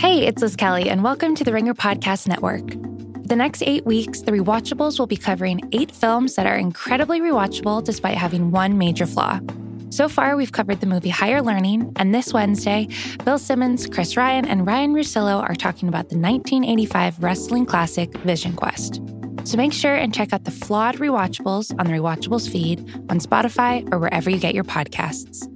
Hey, it's Liz Kelly, and welcome to the Ringer Podcast Network. The next eight weeks, the Rewatchables will be covering eight films that are incredibly rewatchable despite having one major flaw. So far, we've covered the movie Higher Learning, and this Wednesday, Bill Simmons, Chris Ryan, and Ryan Russillo are talking about the 1985 wrestling classic Vision Quest. So make sure and check out the flawed rewatchables on the Rewatchables feed on Spotify or wherever you get your podcasts.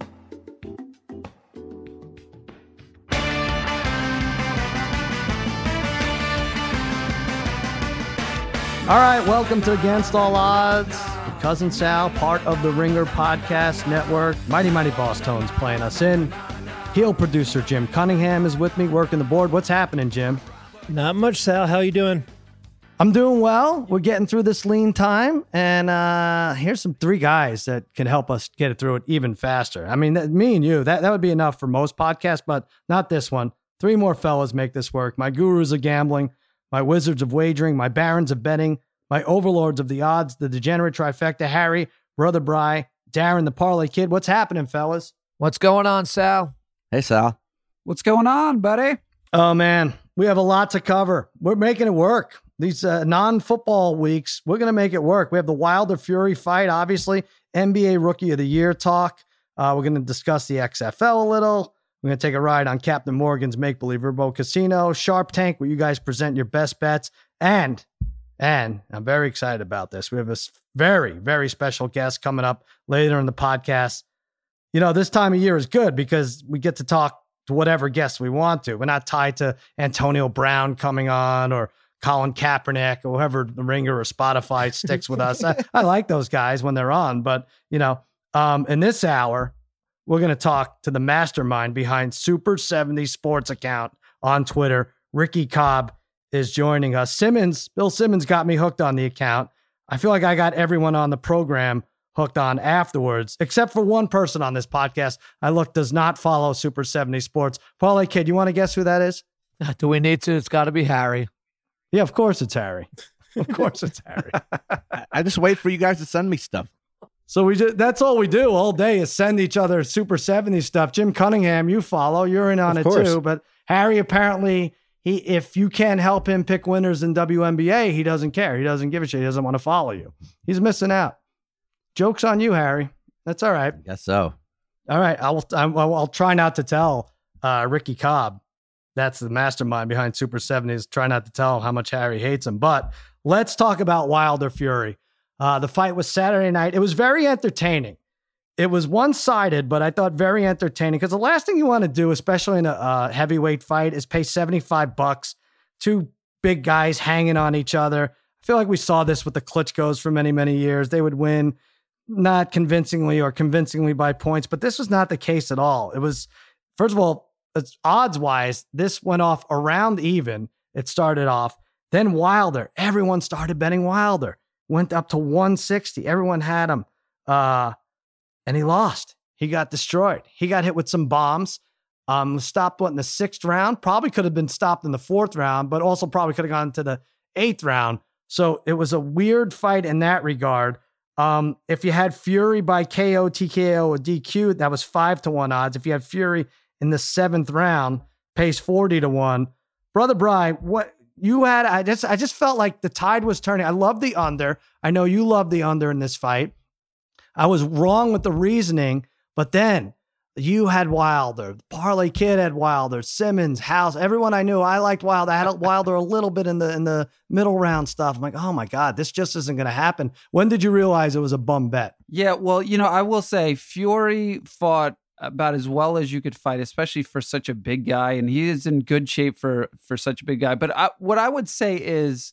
All right, welcome to Against All Odds. Cousin Sal, part of the Ringer Podcast Network. Mighty Mighty Bosstones playing us in. Heel producer Jim Cunningham is with me working the board. What's happening, Jim? Not much, Sal. How you doing? I'm doing well. We're getting through this lean time, and uh, here's some three guys that can help us get it through it even faster. I mean, that, me and you, that, that would be enough for most podcasts, but not this one. Three more fellas make this work. My gurus of gambling, my wizards of wagering, my barons of betting, my overlords of the odds, the degenerate trifecta, Harry, Brother Bry, Darren, the parlay kid. What's happening, fellas? What's going on, Sal? Hey, Sal. What's going on, buddy? Oh, man. We have a lot to cover. We're making it work. These uh, non football weeks, we're going to make it work. We have the Wilder Fury fight, obviously, NBA Rookie of the Year talk. Uh, we're going to discuss the XFL a little. We're going to take a ride on Captain Morgan's Make Believe Riverboat Casino, Sharp Tank, where you guys present your best bets. And, and I'm very excited about this. We have a very, very special guest coming up later in the podcast. You know, this time of year is good because we get to talk to whatever guests we want to. We're not tied to Antonio Brown coming on or Colin Kaepernick or whoever the ringer or Spotify sticks with us. I, I, like those guys when they're on, but you know, um, in this hour, we're going to talk to the mastermind behind Super 70 Sports account on Twitter. Ricky Cobb is joining us. Simmons, Bill Simmons got me hooked on the account. I feel like I got everyone on the program hooked on afterwards, except for one person on this podcast. I look does not follow Super 70 Sports. Parlay Kid, you want to guess who that is? Uh, do we need to? It's got to be Harry. Yeah, of course it's Harry. Of course it's Harry. I just wait for you guys to send me stuff. So we just that's all we do all day is send each other Super 70 stuff. Jim Cunningham, you follow, you're in on Of it course. too. But Harry apparently he if you can't help him pick winners in WNBA, he doesn't care. He doesn't give a shit. He doesn't want to follow you. He's missing out. Joke's on you, Harry. That's all right. I guess so. All right. I will I will I'll try not to tell uh, Ricky Cobb. That's the mastermind behind Super 70s. Try not to tell him how much Harry hates him. But let's talk about Wilder Fury. Uh, the fight was Saturday night. It was very entertaining. It was one sided, but I thought very entertaining because the last thing you want to do, especially in a uh, heavyweight fight, is pay 75 bucks. Two big guys hanging on each other. I feel like we saw this with the Klitschko's for many, many years. They would win not convincingly or convincingly by points, but this was not the case at all. It was, first of all, odds wise, this went off around even. It started off. Then Wilder, everyone started betting Wilder. Went up to 160. Everyone had him. Uh, and he lost. He got destroyed. He got hit with some bombs. Um, stopped what in the sixth round. Probably could have been stopped in the fourth round, but also probably could have gone to the eighth round. So it was a weird fight in that regard. Um, if you had Fury by KO, TKO, or DQ, that was five to one odds. If you had Fury in the seventh round, pays 40 to one. Brother Bry, what you had, I just I just felt like the tide was turning. I love the under. I know you love the under in this fight. I was wrong with the reasoning, but then you had Wilder, Parlay Kid had Wilder, Simmons, House, everyone I knew. I liked Wilder. I had Wilder a little bit in the in the middle round stuff. I'm like, oh my god, this just isn't going to happen. When did you realize it was a bum bet? Yeah, well, you know, I will say Fury fought about as well as you could fight, especially for such a big guy, and he is in good shape for for such a big guy. But I, what I would say is,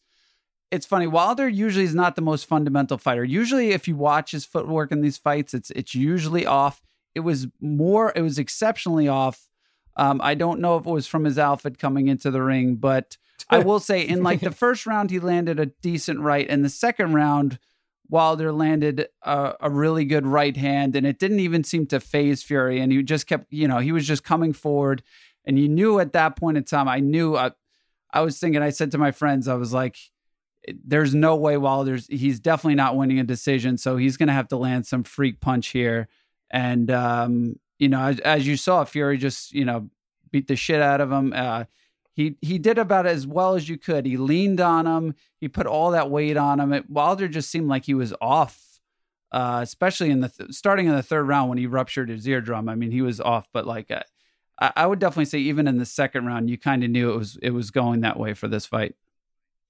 it's funny. Wilder usually is not the most fundamental fighter. Usually, if you watch his footwork in these fights, it's it's usually off. It was more. It was exceptionally off. Um, I don't know if it was from his outfit coming into the ring, but I will say in like the first round he landed a decent right, and the second round Wilder landed a, a, really good right hand, and it didn't even seem to phase Fury. And he just kept, you know, he was just coming forward. And you knew at that point in time, I knew, I, I was thinking, I said to my friends, I was like, there's no way Wilder's, he's definitely not winning a decision. So he's going to have to land some freak punch here. And, um, you know, as, as, you saw, Fury just, you know, beat the shit out of him. Uh, He he did about as well as you could. He leaned on him. He put all that weight on him. It, Wilder just seemed like he was off, uh, especially in the th- starting in the third round when he ruptured his eardrum. I mean, he was off. But like, uh, I, I would definitely say even in the second round, you kind of knew it was it was going that way for this fight.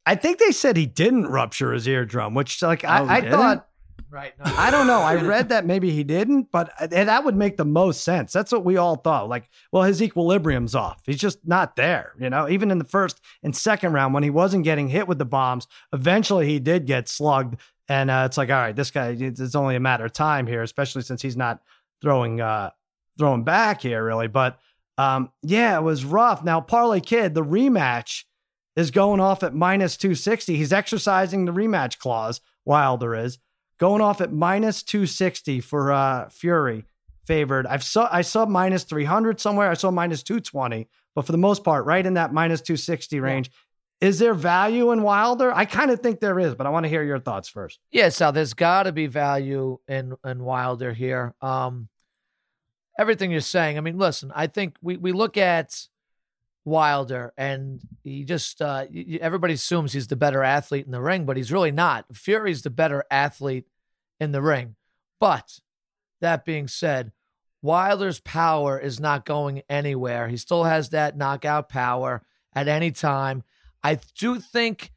I think they said he didn't rupture his eardrum, which like Oh, I, he I thought Right. No. I don't know. I read that maybe he didn't, but uh, that would make the most sense. That's what we all thought. Like, well, his equilibrium's off. He's just not there. You know, even in the first and second round when he wasn't getting hit with the bombs, eventually he did get slugged. And uh, it's like, all right, this guy, it's it's only a matter of time here, especially since he's not throwing uh throwing back here really. But um, yeah, it was rough. Now, Parlay Kid, the rematch is going off at minus 260. He's exercising the rematch clause, Wilder is going off at minus 260 for uh Fury favored. I've saw I saw minus 300 somewhere. I saw minus 220, but for the most part, right in that minus 260 range. Is there value in Wilder? I kind of think there is, but I want to hear your thoughts first. Yeah, Sal, there's got to be value in in Wilder here. Um, everything you're saying. I mean, listen, I think we we look at Wilder and he just uh, everybody assumes he's the better athlete in the ring, but he's really not. Fury's the better athlete in the ring. But that being said, Wilder's power is not going anywhere. He still has that knockout power at any time. I do think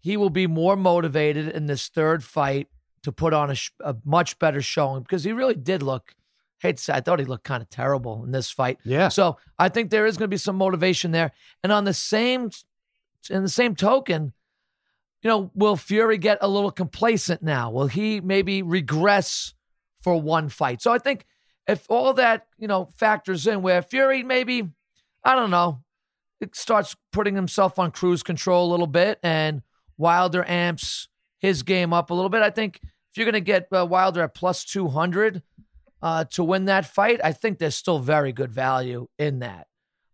he will be more motivated in this third fight to put on a, sh- a much better showing because he really did look. Hate to say, I thought he looked kind of terrible in this fight. Yeah. So I think there is going to be some motivation there. And on the same, in the same token, you know, will Fury get a little complacent now? Will he maybe regress for one fight? So I think if all that you know factors in, where Fury maybe, I don't know, it starts putting himself on cruise control a little bit, and Wilder amps his game up a little bit. I think if you're going to get uh, Wilder at plus two hundred uh, to win that fight, I think there's still very good value in that.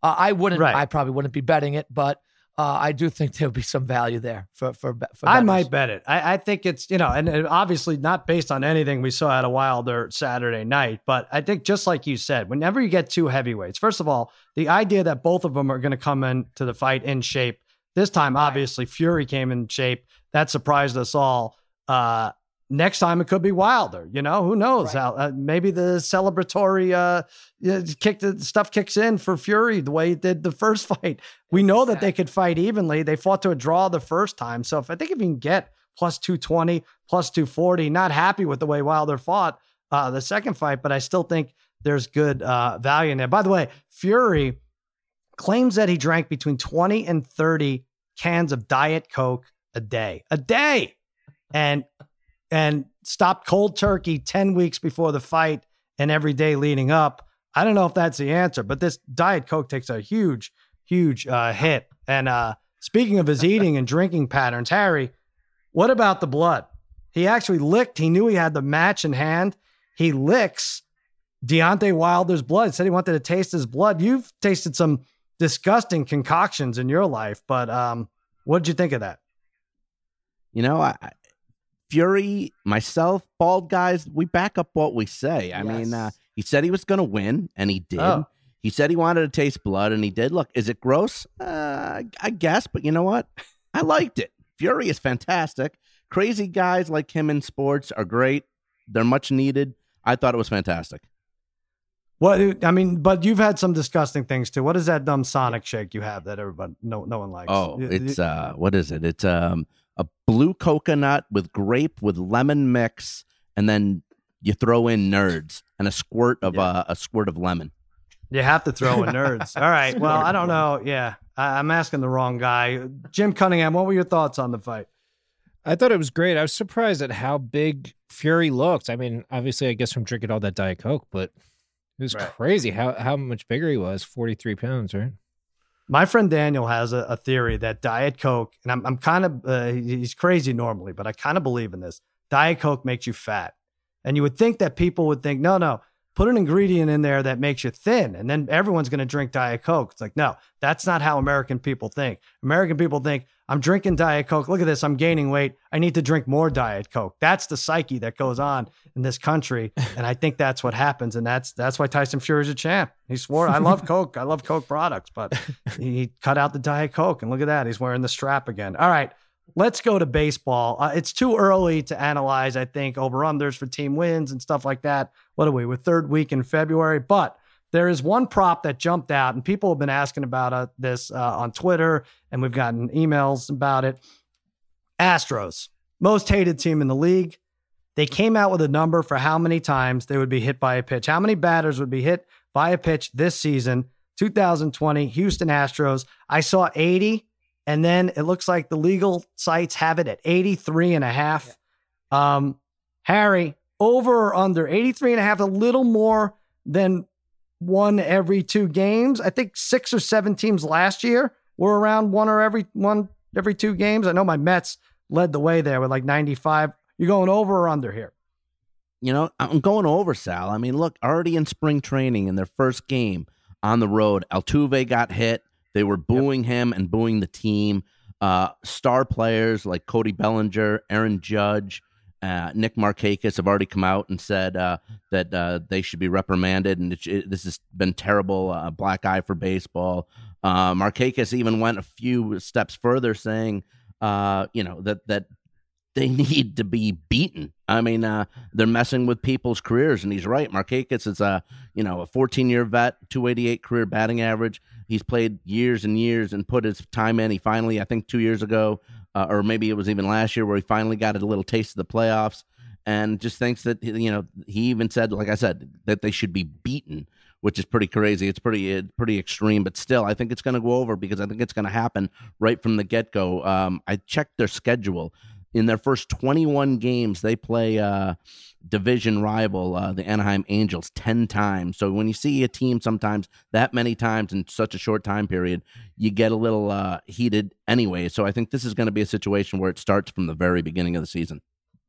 Uh, I wouldn't, Right. I probably wouldn't be betting it, but uh, I do think there would be some value there for for. for I might bet it. I, I think it's, you know, and, and obviously not based on anything we saw out of Wilder Saturday night, but I think just like you said, whenever you get two heavyweights, first of all, the idea that both of them are going to come into the fight in shape. This time, obviously, Fury came in shape. That surprised us all. Uh, next time it could be Wilder. You know, who knows? How, uh, maybe the celebratory uh, kick the stuff kicks in for Fury the way it did the first fight. We know that they could fight evenly. They fought to a draw the first time. So if I think if you can get plus 220, plus 240, not happy with the way Wilder fought uh, the second fight, but I still think there's good uh, value in there. By the way, Fury claims that he drank between 20 and 30 cans of Diet Coke a day. A day. And and stopped cold turkey 10 weeks before the fight and every day leading up. I don't know if that's the answer, but this Diet Coke takes a huge, huge uh, hit. And uh, speaking of his eating and drinking patterns, Harry, what about the blood? He actually licked. He knew he had the match in hand. He licks Deontay Wilder's blood. Said he wanted to taste his blood. You've tasted some disgusting concoctions in your life, but um, what did you think of that? You know, I, I- Fury, myself, bald guys, we back up what we say. I mean, uh, he said he was going to win, and he did. Oh. He said he wanted to taste blood, and he did. Look, is it gross? Uh, I guess, but you know what? I liked it. Fury is fantastic. Crazy guys like him in sports are great. They're much needed. I thought it was fantastic. What I mean, but you've had some disgusting things too. What is that dumb Sonic shake you have that everybody no no one likes? Oh, it's uh, what is it? It's um a blue coconut with grape with lemon mix, and then you throw in nerds and a squirt of Yeah. uh, a squirt of lemon. you have to throw in nerds. All right. Well, I don't know. Yeah, I, I'm asking the wrong guy. Jim Cunningham, what were your thoughts on the fight? I thought it was great. I was surprised at how big Fury looked. I mean, obviously, I guess from drinking all that Diet Coke, but it was Right. crazy how how much bigger he was. Forty three pounds, right? My friend Daniel has a, a theory that Diet Coke, and I'm, I'm kind of, uh, he's crazy normally, but I kind of believe in this. Diet Coke makes you fat. And you would think that people would think, no, no, put an ingredient in there that makes you thin, and then everyone's going to drink Diet Coke. It's like, no, that's not how American people think. American people think, I'm drinking Diet Coke. Look at this. I'm gaining weight. I need to drink more Diet Coke. That's the psyche that goes on in this country. And I think that's what happens. And that's that's why Tyson Fury's a champ. He swore, I love Coke. I love Coke products, but he cut out the Diet Coke. And look at that. He's wearing the strap again. All right. Let's go to baseball. Uh, it's too early to analyze, I think, over unders for team wins and stuff like that. What are we? We're third week in February, but there is one prop that jumped out, and people have been asking about uh, this uh, on Twitter, and we've gotten emails about it. Astros, most hated team in the league. They came out with a number for how many times they would be hit by a pitch. How many batters would be hit by a pitch this season, 2020, Houston Astros? I saw 80 and then it looks like the legal sites have it at 83 and a half. Yeah. Um, Harry, over or under 83 and a half, a little more than one every two games. I think six or seven teams last year were around one or every one every two games. I know my Mets led the way there with like 95. You're going over or under here? You know, I'm going over, Sal. I mean, look, already in spring training in their first game on the road, Altuve got hit. They were booing yep. him and booing the team. Uh, star players like Cody Bellinger, Aaron Judge, uh, Nick Markakis have already come out and said uh, that uh, they should be reprimanded, and it, it, this has been terrible. Uh, black eye for baseball. Uh, Markakis even went a few steps further, saying, uh, you know, that that they need to be beaten. I mean, uh, they're messing with people's careers, and he's right. Markakis is a you know a 14 year vet, 288 career batting average. He's played years and years and put his time in. He finally, I think, two years ago, uh, or maybe it was even last year, where he finally got a little taste of the playoffs, and just thinks that you know he even said, like I said, that they should be beaten which is pretty crazy. It's pretty pretty extreme, but still, I think it's going to go over because I think it's going to happen right from the get go. Um, I checked their schedule in their first 21 games, they play uh, division rival, uh, the Anaheim Angels, 10 times. So when you see a team sometimes that many times in such a short time period, you get a little uh, heated anyway. So I think this is going to be a situation where it starts from the very beginning of the season.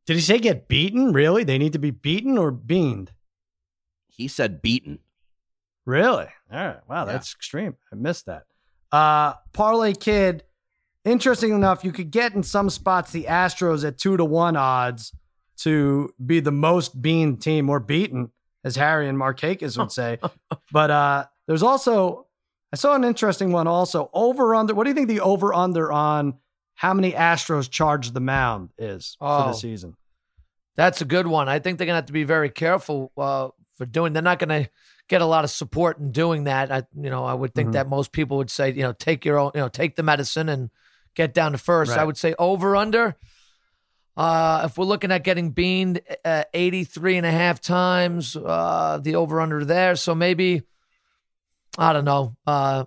Did he say get beaten? Really? They need to be beaten or beaned? He said beaten. Really? All right. Wow, that's yeah. extreme. I missed that. Uh, Parlay Kid interesting enough, you could get in some spots the Astros at two to one odds to be the most bean team or beaten, as Harry and Markakis would say. but uh, there's also, I saw an interesting one also. Over under, what do you think the over under on how many Astros charge the mound is oh, for the oh. season? That's a good one. I think they're going to have to be very careful uh, for doing. They're not going to get a lot of support in doing that. I, you know, I would think mm-hmm. that most people would say, you know, take your own, you know, take the medicine and get down to first. Right. I would say over under. Uh, if we're looking at getting beaned uh, 83 and a half times, uh, the over under there. So maybe, I don't know, uh,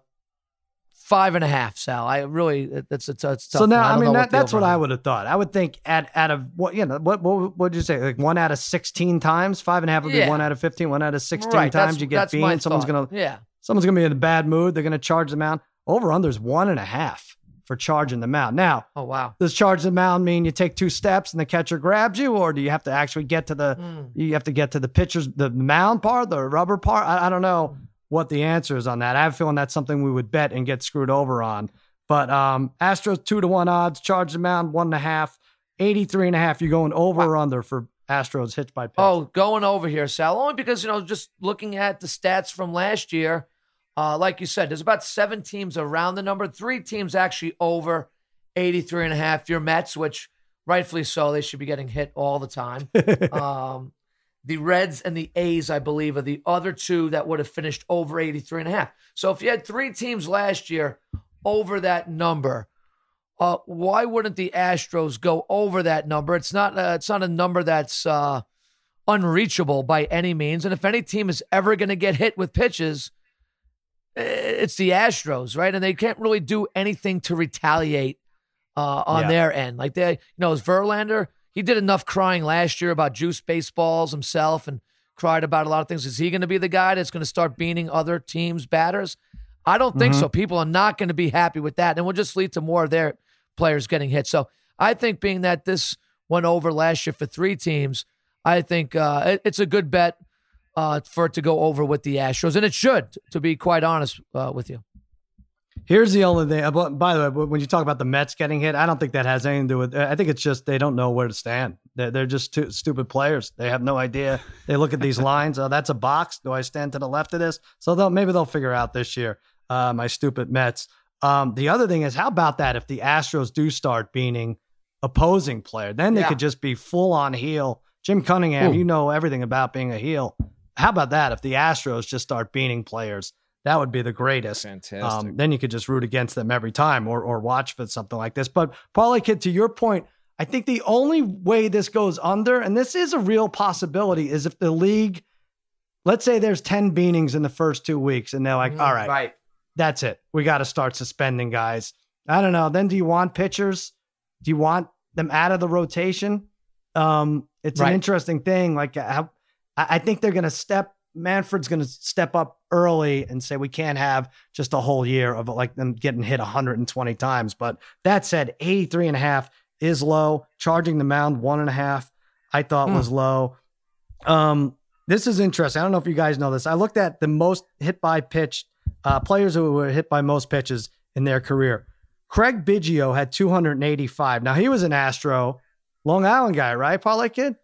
five and a half, Sal. I really, that's a, tough. So now, I, I mean, that, that's what I would have thought. I would think at, out of what, you know, what, what would you say? Like one out of 16 times, five and a half would be one out of 15, one out of 16 right. times that's, you get beaned. Someone's going to, yeah. Someone's going to be in a bad mood. They're going to charge the out. Over under is one and a half for charging the mound. Now, oh wow, does charge the mound mean you take two steps and the catcher grabs you, or do you have to actually get to the mm. you have to get to the pitcher's the mound part, the rubber part? I, I don't know what the answer is on that. I have a feeling that's something we would bet and get screwed over on. But um, Astros two to one odds, charge the mound one and a half, 83 and a half. You're going over wow. or under for Astros hits by pitch? Oh, going over here, Sal. Only because, you know, just looking at the stats from last year, uh, like you said, there's about seven teams around the number, three teams actually over 83 and a half. Your Mets, which rightfully so, they should be getting hit all the time. um, the Reds and the A's, I believe, are the other two that would have finished over 83 and a half. So if you had three teams last year over that number, uh, why wouldn't the Astros go over that number? It's not uh, it's not a number that's uh, unreachable by any means. And if any team is ever going to get hit with pitches, it's the Astros, right? And they can't really do anything to retaliate uh, on yeah. their end. Like they, you know, as Verlander, he did enough crying last year about juice baseballs himself and cried about a lot of things. Is he going to be the guy that's going to start beaning other teams' batters? I don't think mm-hmm. so. People are not going to be happy with that, and will just lead to more of their players getting hit. So I think, being that this went over last year for three teams, I think uh, it, it's a good bet. Uh, for it to go over with the Astros, and it should, to be quite honest uh, with you. Here's the only thing. uh, By the way, when you talk about the Mets getting hit, I don't think that has anything to do with. I think it's just they don't know where to stand. They're, they're just too stupid players. They have no idea. They look at these lines. Oh, that's a box. Do I stand to the left of this? So they'll maybe they'll figure out this year. Uh, my stupid Mets. Um, the other thing is, how about that if the Astros do start beating opposing player, then they Yeah. could just be full on heel. Jim Cunningham, Ooh. you know everything about being a heel. How about that if the Astros just start beating players? That would be the greatest. Fantastic. Um, then you could just root against them every time or or watch for something like this. But Parlay Kid, to your point, I think the only way this goes under, and this is a real possibility, is if the league, let's say there's 10 beanings in the first two weeks, and they're like, Mm, all right, right. that's it. We got to start suspending guys. I don't know. Then do you want pitchers? Do you want them out of the rotation? Um, it's Right. an interesting thing. Like, how, I think they're going to step. Manfred's going to step up early and say we can't have just a whole year of like them getting hit 120 times. But that said, 83 and a half is low. Charging the mound one and a half, I thought Hmm. was low. Um, this is interesting. I don't know if you guys know this. I looked at the most hit by pitch uh, players who were hit by most pitches in their career. Craig Biggio had 285. Now he was an Astro, Long Island guy, right? Parlay kid,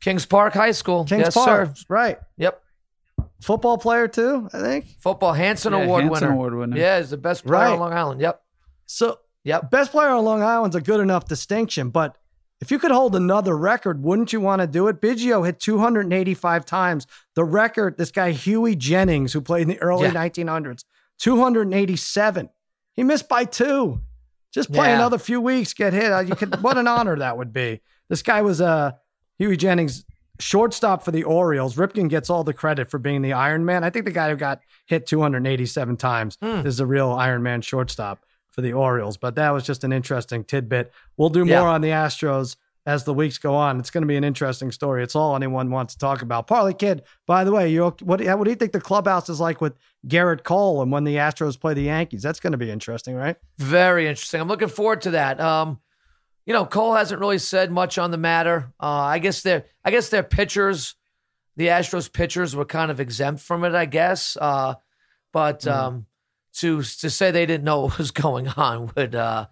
Kings Park High School. Kings yes, Park, sir. right? Yep. Football player too, I think. Football Hansen Yeah, Award Hansen winner. Award winner. Yeah, he's the best player Right. on Long Island. Yep. So Yep. best player on Long Island's a good enough distinction, but if you could hold another record, wouldn't you want to do it? Biggio hit 285 times. The record, this guy Hughie Jennings, who played in the early Yeah. 1900s, 287. He missed by two. Just play Yeah. another few weeks, get hit. Uh, You could. what an honor that would be. This guy was uh, Hughie Jennings, shortstop for the Orioles. Ripken gets all the credit for being the Iron Man. I think the guy who got hit 287 times Hmm. is a real Iron Man shortstop for the Orioles. But that was just an interesting tidbit. We'll do Yeah. more on the Astros as the weeks go on. It's going to be an interesting story. It's all anyone wants to talk about. Parlay Kid, by the way, you what, what do you think the clubhouse is like with Gerrit Cole and when the Astros play the Yankees? That's going to be interesting, right? Very interesting. I'm looking forward to that. Um, you know, Cole hasn't really said much on the matter. Uh, I guess their I guess their pitchers, the Astros pitchers, were kind of exempt from it. I guess, uh, but Mm-hmm. um, to to say they didn't know what was going on would uh,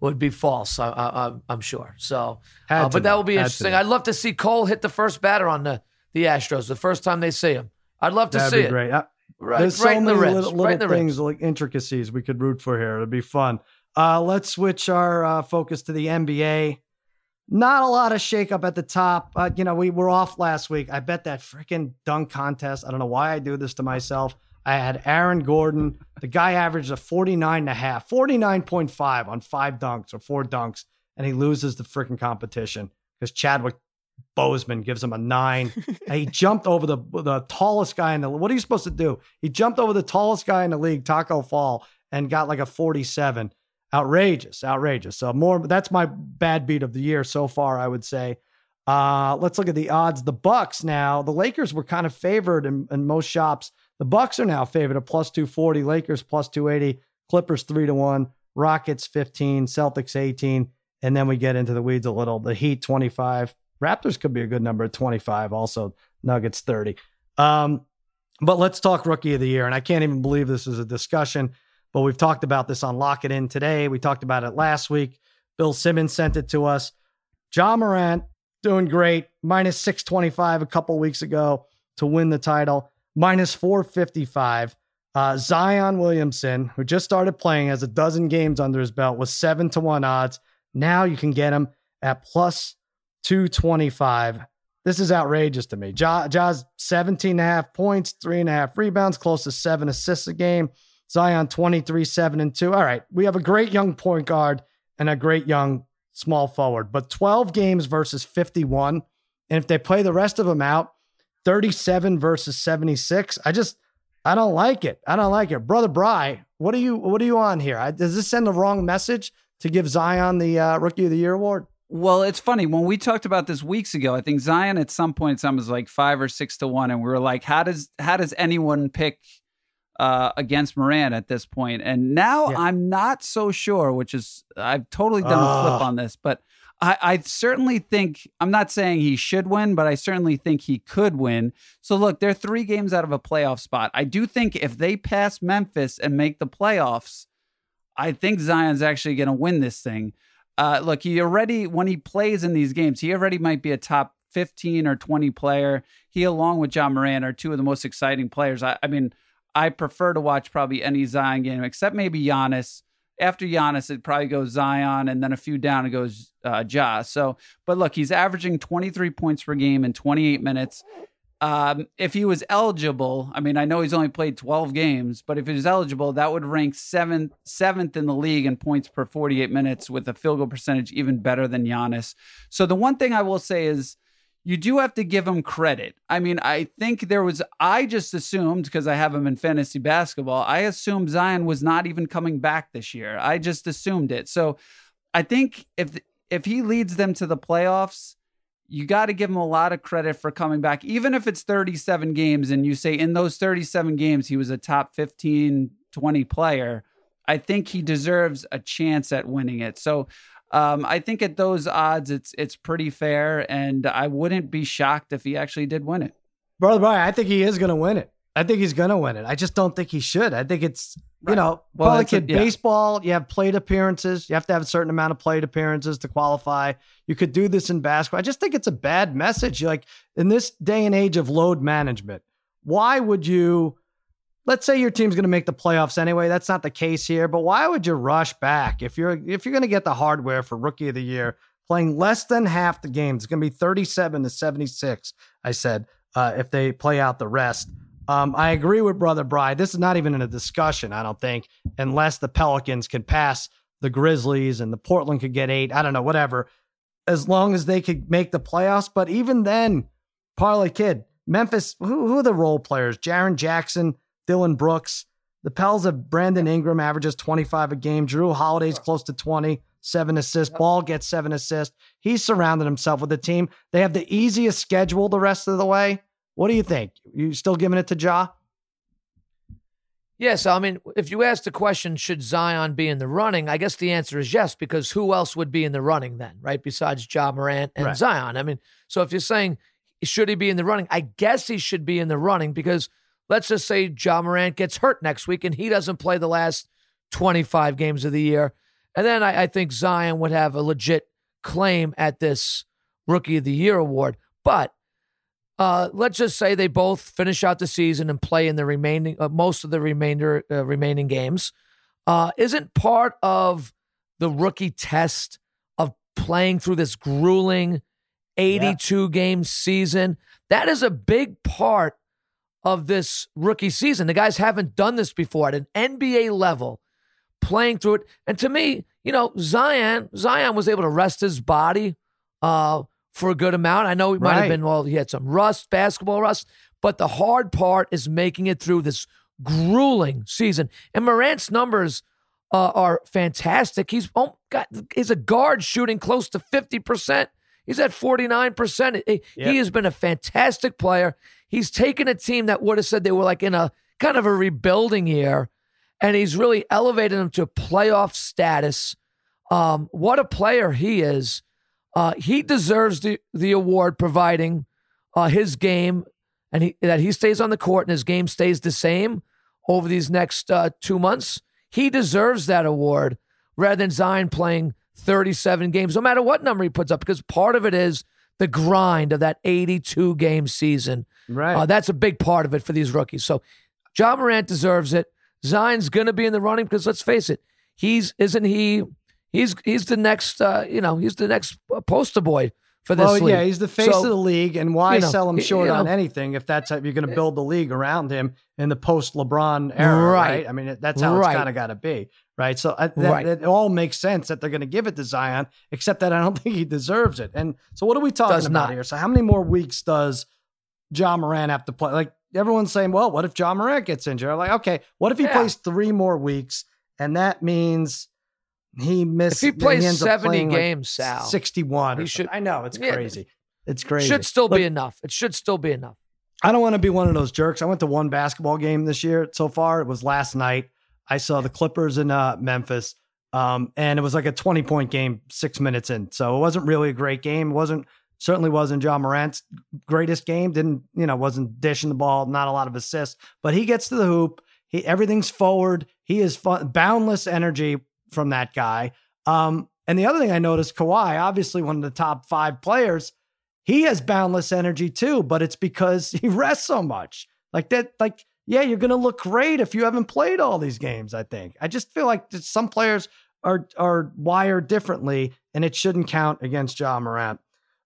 would be false. I, I, I'm- I'm sure. So, uh, but that know. will be Had interesting. I'd love to see Cole hit the first batter on the the Astros the first time they see him. I'd love to That'd see be it. great. Uh, Right, There's right so in the many ribs. little, little right in the things, ribs. like intricacies we could root for here. It'd be fun. Uh, let's switch our uh, focus to the NBA. Not a lot of shakeup at the top. Uh, you know, we were off last week. I bet that freaking dunk contest. I don't know why I do this to myself. I had Aaron Gordon. The guy averaged a 49 and a half, 49.5 on five dunks or four dunks, and he loses the freaking competition because Chadwick Boseman gives him a nine. And he jumped over the the tallest guy in the. What are you supposed to do? He jumped over the tallest guy in the league, Taco Fall, and got like a forty-seven. Outrageous, outrageous. So more. That's my bad beat of the year so far. I would say. Uh, let's look at the odds. The Bucks now. The Lakers were kind of favored in, in most shops. The Bucks are now favored at plus two forty. Lakers plus two eighty. Clippers three to one. Rockets fifteen. Celtics eighteen. And then we get into the weeds a little. The Heat twenty five. Raptors could be a good number at 25. Also, Nuggets 30. Um, but let's talk rookie of the year. And I can't even believe this is a discussion, but we've talked about this on Lock It In today. We talked about it last week. Bill Simmons sent it to us. Ja Morant doing great, minus 625 a couple weeks ago to win the title, minus 455. Uh, Zion Williamson, who just started playing, has a dozen games under his belt, was seven to one odds. Now you can get him at plus 225. This is outrageous to me. Ja, Ja's 17 and a half points, three and a half rebounds, close to seven assists a game. Zion 23, 7 and 2. All right. We have a great young point guard and a great young small forward, but 12 games versus 51. And if they play the rest of them out, 37 versus 76. I just I don't like it. I don't like it. Brother Bry, what are you what are you on here? I, does this send the wrong message to give Zion the uh, rookie of the year award? Well, it's funny when we talked about this weeks ago. I think Zion at some point some was like five or six to one, and we were like, "How does how does anyone pick uh, against Morant at this point?" And now Yeah. I'm not so sure. Which is I've totally done a flip on this, but I, I certainly think I'm not saying he should win, but I certainly think he could win. So look, they're three games out of a playoff spot. I do think if they pass Memphis and make the playoffs, I think Zion's actually going to win this thing. Uh, look, he already when he plays in these games, he already might be a top 15 or 20 player. He, along with Ja Morant, are two of the most exciting players. I, I mean, I prefer to watch probably any Zion game except maybe Giannis after Giannis, it probably goes Zion, and then a few down, it goes uh, Ja. So, but look, he's averaging 23 points per game in 28 minutes. Um, if he was eligible, I mean, I know he's only played 12 games, but if he was eligible, that would rank seventh seventh in the league in points per 48 minutes with a field goal percentage even better than Giannis. So the one thing I will say is you do have to give him credit. I mean, I think there was, I just assumed because I have him in fantasy basketball, I assumed Zion was not even coming back this year. I just assumed it. So I think if, if he leads them to the playoffs, you got to give him a lot of credit for coming back, even if it's 37 games and you say in those 37 games he was a top 15, 20 player. I think he deserves a chance at winning it. So um, I think at those odds, it's it's pretty fair, and I wouldn't be shocked if he actually did win it. Brother Brian, I think he is going to win it. I think he's going to win it. I just don't think he should. I think it's you know, well, like in yeah. baseball, you have plate appearances. You have to have a certain amount of plate appearances to qualify. You could do this in basketball. I just think it's a bad message. Like in this day and age of load management, why would you? Let's say your team's going to make the playoffs anyway. That's not the case here, but why would you rush back if you're if you're going to get the hardware for rookie of the year playing less than half the games? It's going to be 37 to 76. I said uh, if they play out the rest. Um, I agree with brother Bry. This is not even in a discussion. I don't think unless the Pelicans can pass the Grizzlies and the Portland could get eight. I don't know, whatever. As long as they could make the playoffs, but even then, Parlay Kid, Memphis, who, who are the role players? Jaren Jackson, Dillon Brooks. The Pels of Brandon Ingram averages 25 a game. Jrue Holiday's close to 20, seven assists. Ball gets seven assists. He's surrounded himself with a team. They have the easiest schedule the rest of the way. What do you think? You still giving it to Ja? Yes, I mean, if you ask the question, should Zion be in the running? I guess the answer is yes, because who else would be in the running then, right? Besides Ja Morant and right. Zion. I mean, so if you're saying should he be in the running, I guess he should be in the running because let's just say Ja Morant gets hurt next week and he doesn't play the last 25 games of the year. And then I, I think Zion would have a legit claim at this Rookie of the Year award. But uh, let's just say they both finish out the season and play in the remaining uh, most of the remainder uh, remaining games. Uh, isn't part of the rookie test of playing through this grueling 82 yeah. game season? That is a big part of this rookie season. The guys haven't done this before at an NBA level, playing through it. And to me, you know, Zion, Zion was able to rest his body uh, for a good amount. I know he might right. have been, well, he had some rust, basketball rust, but the hard part is making it through this grueling season. And Morant's numbers uh, are fantastic. He's oh, got he's a guard shooting close to 50%. He's at 49%. He, yep. he has been a fantastic player. He's taken a team that would have said they were like in a kind of a rebuilding year, and he's really elevated them to playoff status. Um, what a player he is. Uh, he deserves the, the award, providing uh, his game and he, that he stays on the court and his game stays the same over these next uh, two months. He deserves that award rather than Zion playing 37 games, no matter what number he puts up, because part of it is the grind of that 82 game season. Right. Uh, that's a big part of it for these rookies. So Ja Morant deserves it. Zion's going to be in the running because let's face it, he's isn't he? He's he's the next uh, you know he's the next poster boy for this well, yeah, he's the face so, of the league, and why you know, sell him short you know, on anything if that's how you're going to build the league around him in the post LeBron era, right. right? I mean, that's how right. it's kind of got to be, right? So uh, that, right. it all makes sense that they're going to give it to Zion, except that I don't think he deserves it. And so, what are we talking does about not. here? So, how many more weeks does Ja Morant have to play? Like everyone's saying, well, what if Ja Morant gets injured? I'm like, okay, what if he yeah. plays three more weeks, and that means he missed. If he plays he seventy games, like Sal, sixty-one. He should. I know it's yeah, crazy. It's crazy. Should still Look, be enough. It should still be enough. I don't want to be one of those jerks. I went to one basketball game this year so far. It was last night. I saw the Clippers in uh, Memphis. Um, and it was like a 20 point game six minutes in. So it wasn't really a great game. It wasn't certainly wasn't Ja Morant's greatest game. Didn't, you know, wasn't dishing the ball, not a lot of assists, but he gets to the hoop. He everything's forward. He is fun, boundless energy from that guy. Um, and the other thing I noticed, Kawhi, obviously one of the top five players, he has boundless energy too, but it's because he rests so much. Like that, like, yeah, you're gonna look great if you haven't played all these games. I think. I just feel like some players are are wired differently, and it shouldn't count against Ja Morant.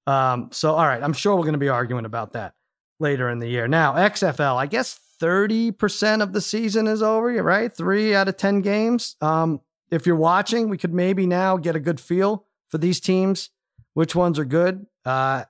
Um, so all right, I'm sure we're gonna be arguing about that later in the year. Now, XFL, I guess 30% of the season is over, right? Three out of 10 games. Um, if you're watching, we could maybe now get a good feel for these teams, which ones are good. Uh,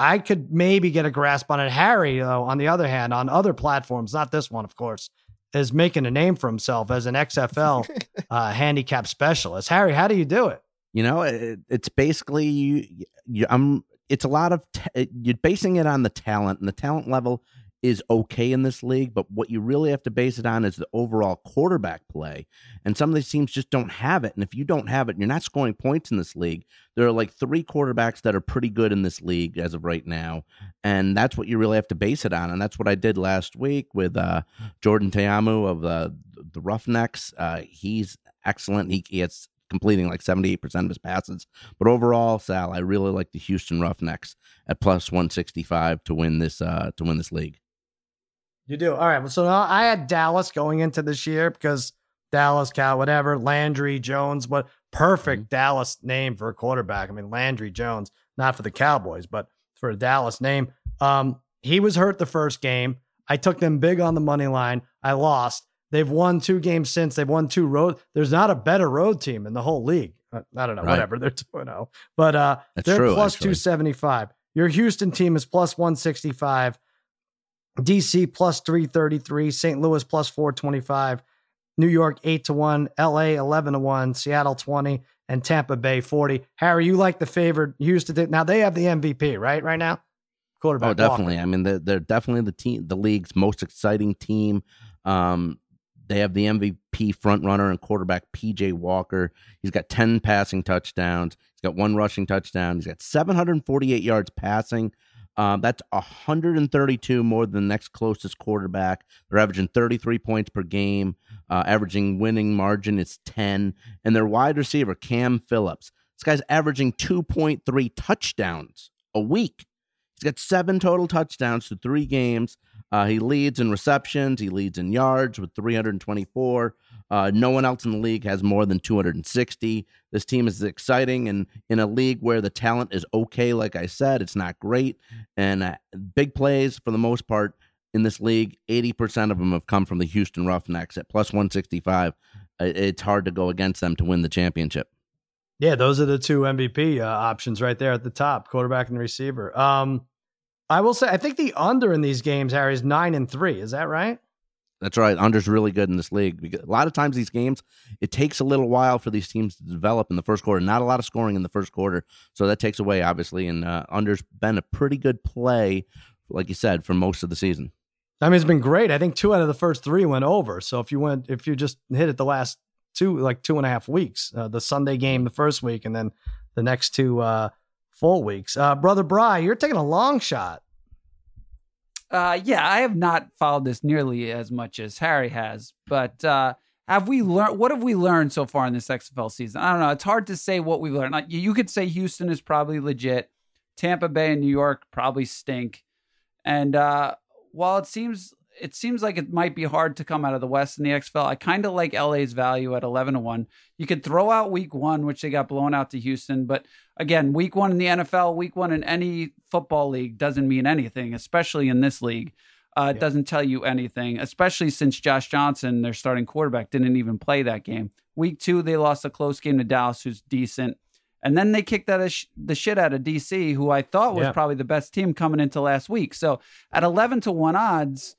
I could maybe get a grasp on it. Harry, though, on the other hand, on other platforms, not this one, of course, is making a name for himself as an XFL uh, handicap specialist. Harry, how do you do it? You know, it, it's basically you, you, I'm. It's a lot of t- you're basing it on the talent, and the talent level is okay in this league, but what you really have to base it on is the overall quarterback play. And some of these teams just don't have it. And if you don't have it, you're not scoring points in this league. There are like three quarterbacks that are pretty good in this league as of right now. And that's what you really have to base it on. And that's what I did last week with uh, Jordan Ta'amu of the, the Roughnecks. Uh, he's excellent. He, has completing like 78% of his passes. But overall, Sal, I really like the Houston Roughnecks at plus 165 to win this uh to win this league. You do. All right. So now I had Dallas going into this year because Dallas, Cal, whatever, Landry, Jones, what perfect mm-hmm. Dallas name for a quarterback. I mean, Landry Jones, not for the Cowboys, but for a Dallas name. Um, he was hurt the first game. I took them big on the money line. I lost. They've won two games since. They've won two road. There's not a better road team in the whole league. Uh, I don't know, right. whatever. They're 2 0. But uh, they're true, plus 275. Your Houston team is plus 165. DC plus 333, St. Louis plus 425, New York 8 to 1, LA 11 to 1, Seattle 20, and Tampa Bay 40. Harry, you like the favored Houston. Now they have the MVP, right? Right now? Quarterback. Oh, definitely. Walker. I mean, they're, they're, definitely the team, the league's most exciting team. Um, they have the MVP front runner and quarterback PJ Walker. He's got 10 passing touchdowns. He's got one rushing touchdown. He's got 748 yards passing. Um, that's 132 more than the next closest quarterback. They're averaging 33 points per game. Uh, averaging winning margin is 10. And their wide receiver, Cam Phillips, this guy's averaging 2.3 touchdowns a week. He's got seven total touchdowns to three games. Uh, he leads in receptions. He leads in yards with 324. Uh, no one else in the league has more than 260. This team is exciting, and in a league where the talent is okay, like I said, it's not great. And uh, big plays for the most part in this league, 80% of them have come from the Houston Roughnecks at plus 165. Uh, it's hard to go against them to win the championship. Yeah, those are the two MVP uh, options right there at the top, quarterback and receiver. Um, I will say, I think the under in these games, Harry, is nine and three. Is that right? That's right. Under's really good in this league. Because a lot of times these games, it takes a little while for these teams to develop in the first quarter. Not a lot of scoring in the first quarter, so that takes away obviously. And uh, Under's been a pretty good play, like you said, for most of the season. I mean, it's been great. I think two out of the first three went over. So if you went, if you just hit it the last two, like two and a half weeks, uh, the Sunday game the first week, and then the next two uh, full weeks. Uh, Brother Bry, you're taking a long shot. Uh, yeah, I have not followed this nearly as much as Harry has, but uh, have we learned? What have we learned so far in this XFL season? I don't know. It's hard to say what we've learned. You could say Houston is probably legit. Tampa Bay and New York probably stink. And uh, while it seems it seems like it might be hard to come out of the West in the XFL. I kind of like LA's value at 11 to 1. You could throw out week one, which they got blown out to Houston. But again, week one in the NFL, week one in any football league doesn't mean anything, especially in this league. Uh, it doesn't tell you anything, especially since Josh Johnson, their starting quarterback, didn't even play that game. Week two, they lost a close game to Dallas, who's decent. And then they kicked out sh- the shit out of DC, who I thought was probably the best team coming into last week. So at 11 to 1 odds,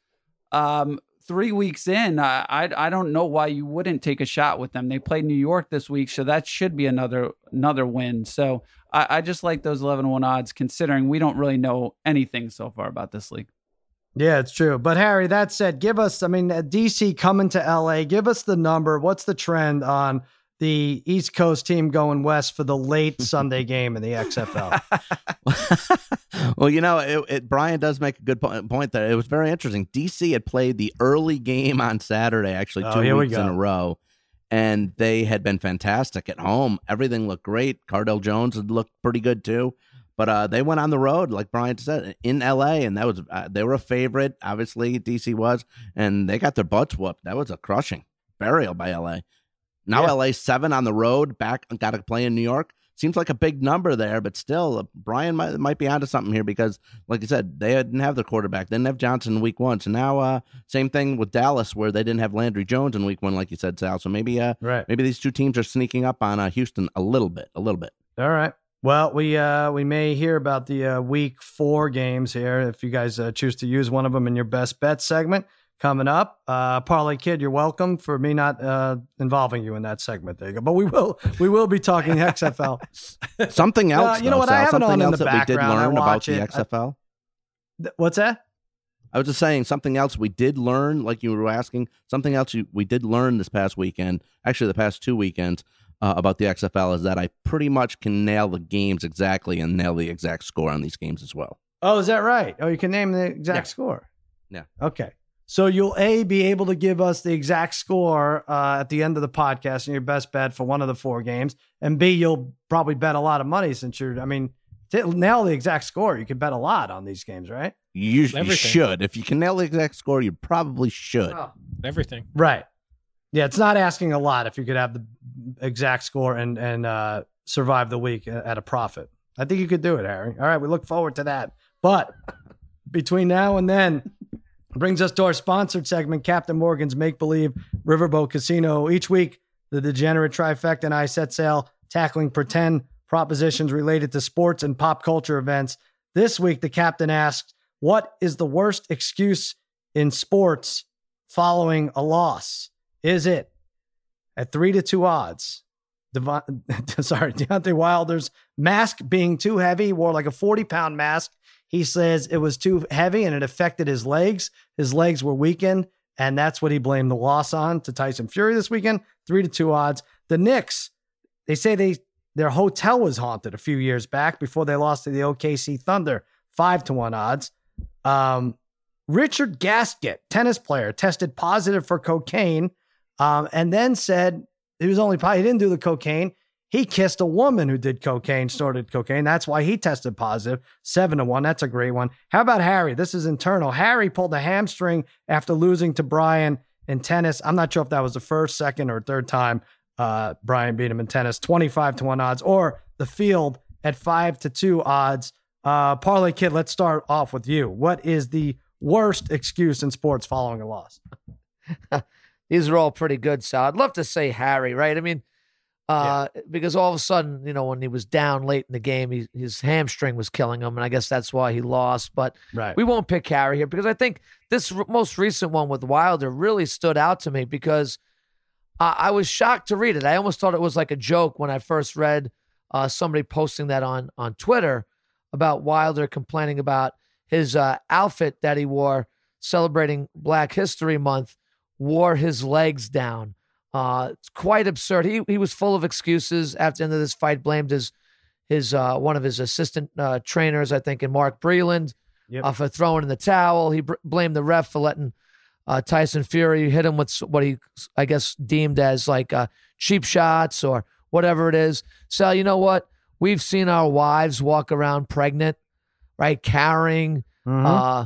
um, three weeks in, I, I, I don't know why you wouldn't take a shot with them. They played New York this week, so that should be another another win. So I, I just like those 11 1 odds, considering we don't really know anything so far about this league. Yeah, it's true. But Harry, that said, give us, I mean, DC coming to LA, give us the number. What's the trend on the East Coast team going west for the late Sunday game in the XFL. well, you know, it, it, Brian does make a good po- point there. It was very interesting. DC had played the early game on Saturday, actually, Oh, two we weeks in a row, and they had been fantastic at home. Everything looked great. Cardale Jones had looked pretty good too. But uh, they went on the road, like Brian said, in LA, and that was uh, they were a favorite. Obviously, DC was, and they got their butts whooped. That was a crushing burial by LA. Now Yeah. LA seven on the road, back got to play in New York. Seems like a big number there, but still, uh, Brian might might be onto something here because, like I said, they didn't have their quarterback. They didn't have Johnson in week one. So now, uh, same thing with Dallas, where they didn't have Landry Jones in week one, like you said, Sal. So maybe, uh, right. maybe these two teams are sneaking up on uh, Houston a little bit, a little bit. All right. Well, we uh, we may hear about the uh, week four games here if you guys uh, choose to use one of them in your best bet segment coming up. Uh, Parlay Kid, you're welcome for me not uh, involving you in that segment. There you go. But we will we will be talking XFL. Something Uh, else, you know though, what? I Sal, have it something on in the that we did. Learn about watch the it. I- XFL. Th- What's that? I was just saying something else we did learn, like you were asking, something else you, we did learn this past weekend, actually the past two weekends, uh, about the XFL is that I pretty much can nail the games exactly and nail the exact score on these games as well. Oh, is that right? Oh, you can name the exact Yeah. score. Yeah. Okay. So you'll a be able to give us the exact score uh, at the end of the podcast and your best bet for one of the four games, and b you'll probably bet a lot of money since you're. I mean, to nail the exact score, you can bet a lot on these games, right? You, you should. If you can nail the exact score, you probably should. Oh, Everything. Right. Yeah, it's not asking a lot if you could have the exact score and and uh, survive the week at a profit. I think you could do it, Harry. All right, we look forward to that. But between now and then, brings us to our sponsored segment, Captain Morgan's Make Believe Riverboat Casino. Each week, the degenerate trifecta and I set sail tackling pretend propositions related to sports and pop culture events. This week, the captain asked, "What is the worst excuse in sports following a loss? Is it at three to two odds? Devon, sorry, Deontay Wilder's mask being too heavy, wore like a 40 pound mask. He says it was too heavy and it affected his legs. His legs were weakened, and that's what he blamed the loss on to Tyson Fury this weekend. Three to two odds. The Knicks, they say they their hotel was haunted a few years back before they lost to the OKC Thunder. Five to one odds. Um, Richard Gasquet, tennis player, tested positive for cocaine, um, and then said he was only he didn't do the cocaine. He kissed a woman who did cocaine, snorted cocaine. That's why he tested positive. Seven to one. That's a great one. How about Harry? This is internal. Harry pulled a hamstring after losing to Brian in tennis. I'm not sure if that was the first, second, or third time uh, Brian beat him in tennis. 25 to one odds, or the field at five to two odds. Uh, Parlay Kid, let's start off with you. What is the worst excuse in sports following a loss? these are all pretty good, So I'd love to say Harry, right? I mean, uh, because all of a sudden, you know, when he was down late in the game, he, his hamstring was killing him, and I guess that's why he lost. But Right. we won't pick Harry here because I think this r- most recent one with Wilder really stood out to me because I, I was shocked to read it. I almost thought it was like a joke when I first read uh, somebody posting that on on Twitter about Wilder complaining about his uh, outfit that he wore celebrating Black History Month wore his legs down. Uh, it's quite absurd. He he was full of excuses after the end of this fight. Blamed his his uh, one of his assistant uh, trainers, I think, in Mark Breland, Yep. uh, for throwing in the towel. He br- blamed the ref for letting uh, Tyson Fury hit him with what he, I guess, deemed as like uh, cheap shots or whatever it is. So you know what? We've seen our wives walk around pregnant, right, carrying Mhm. uh,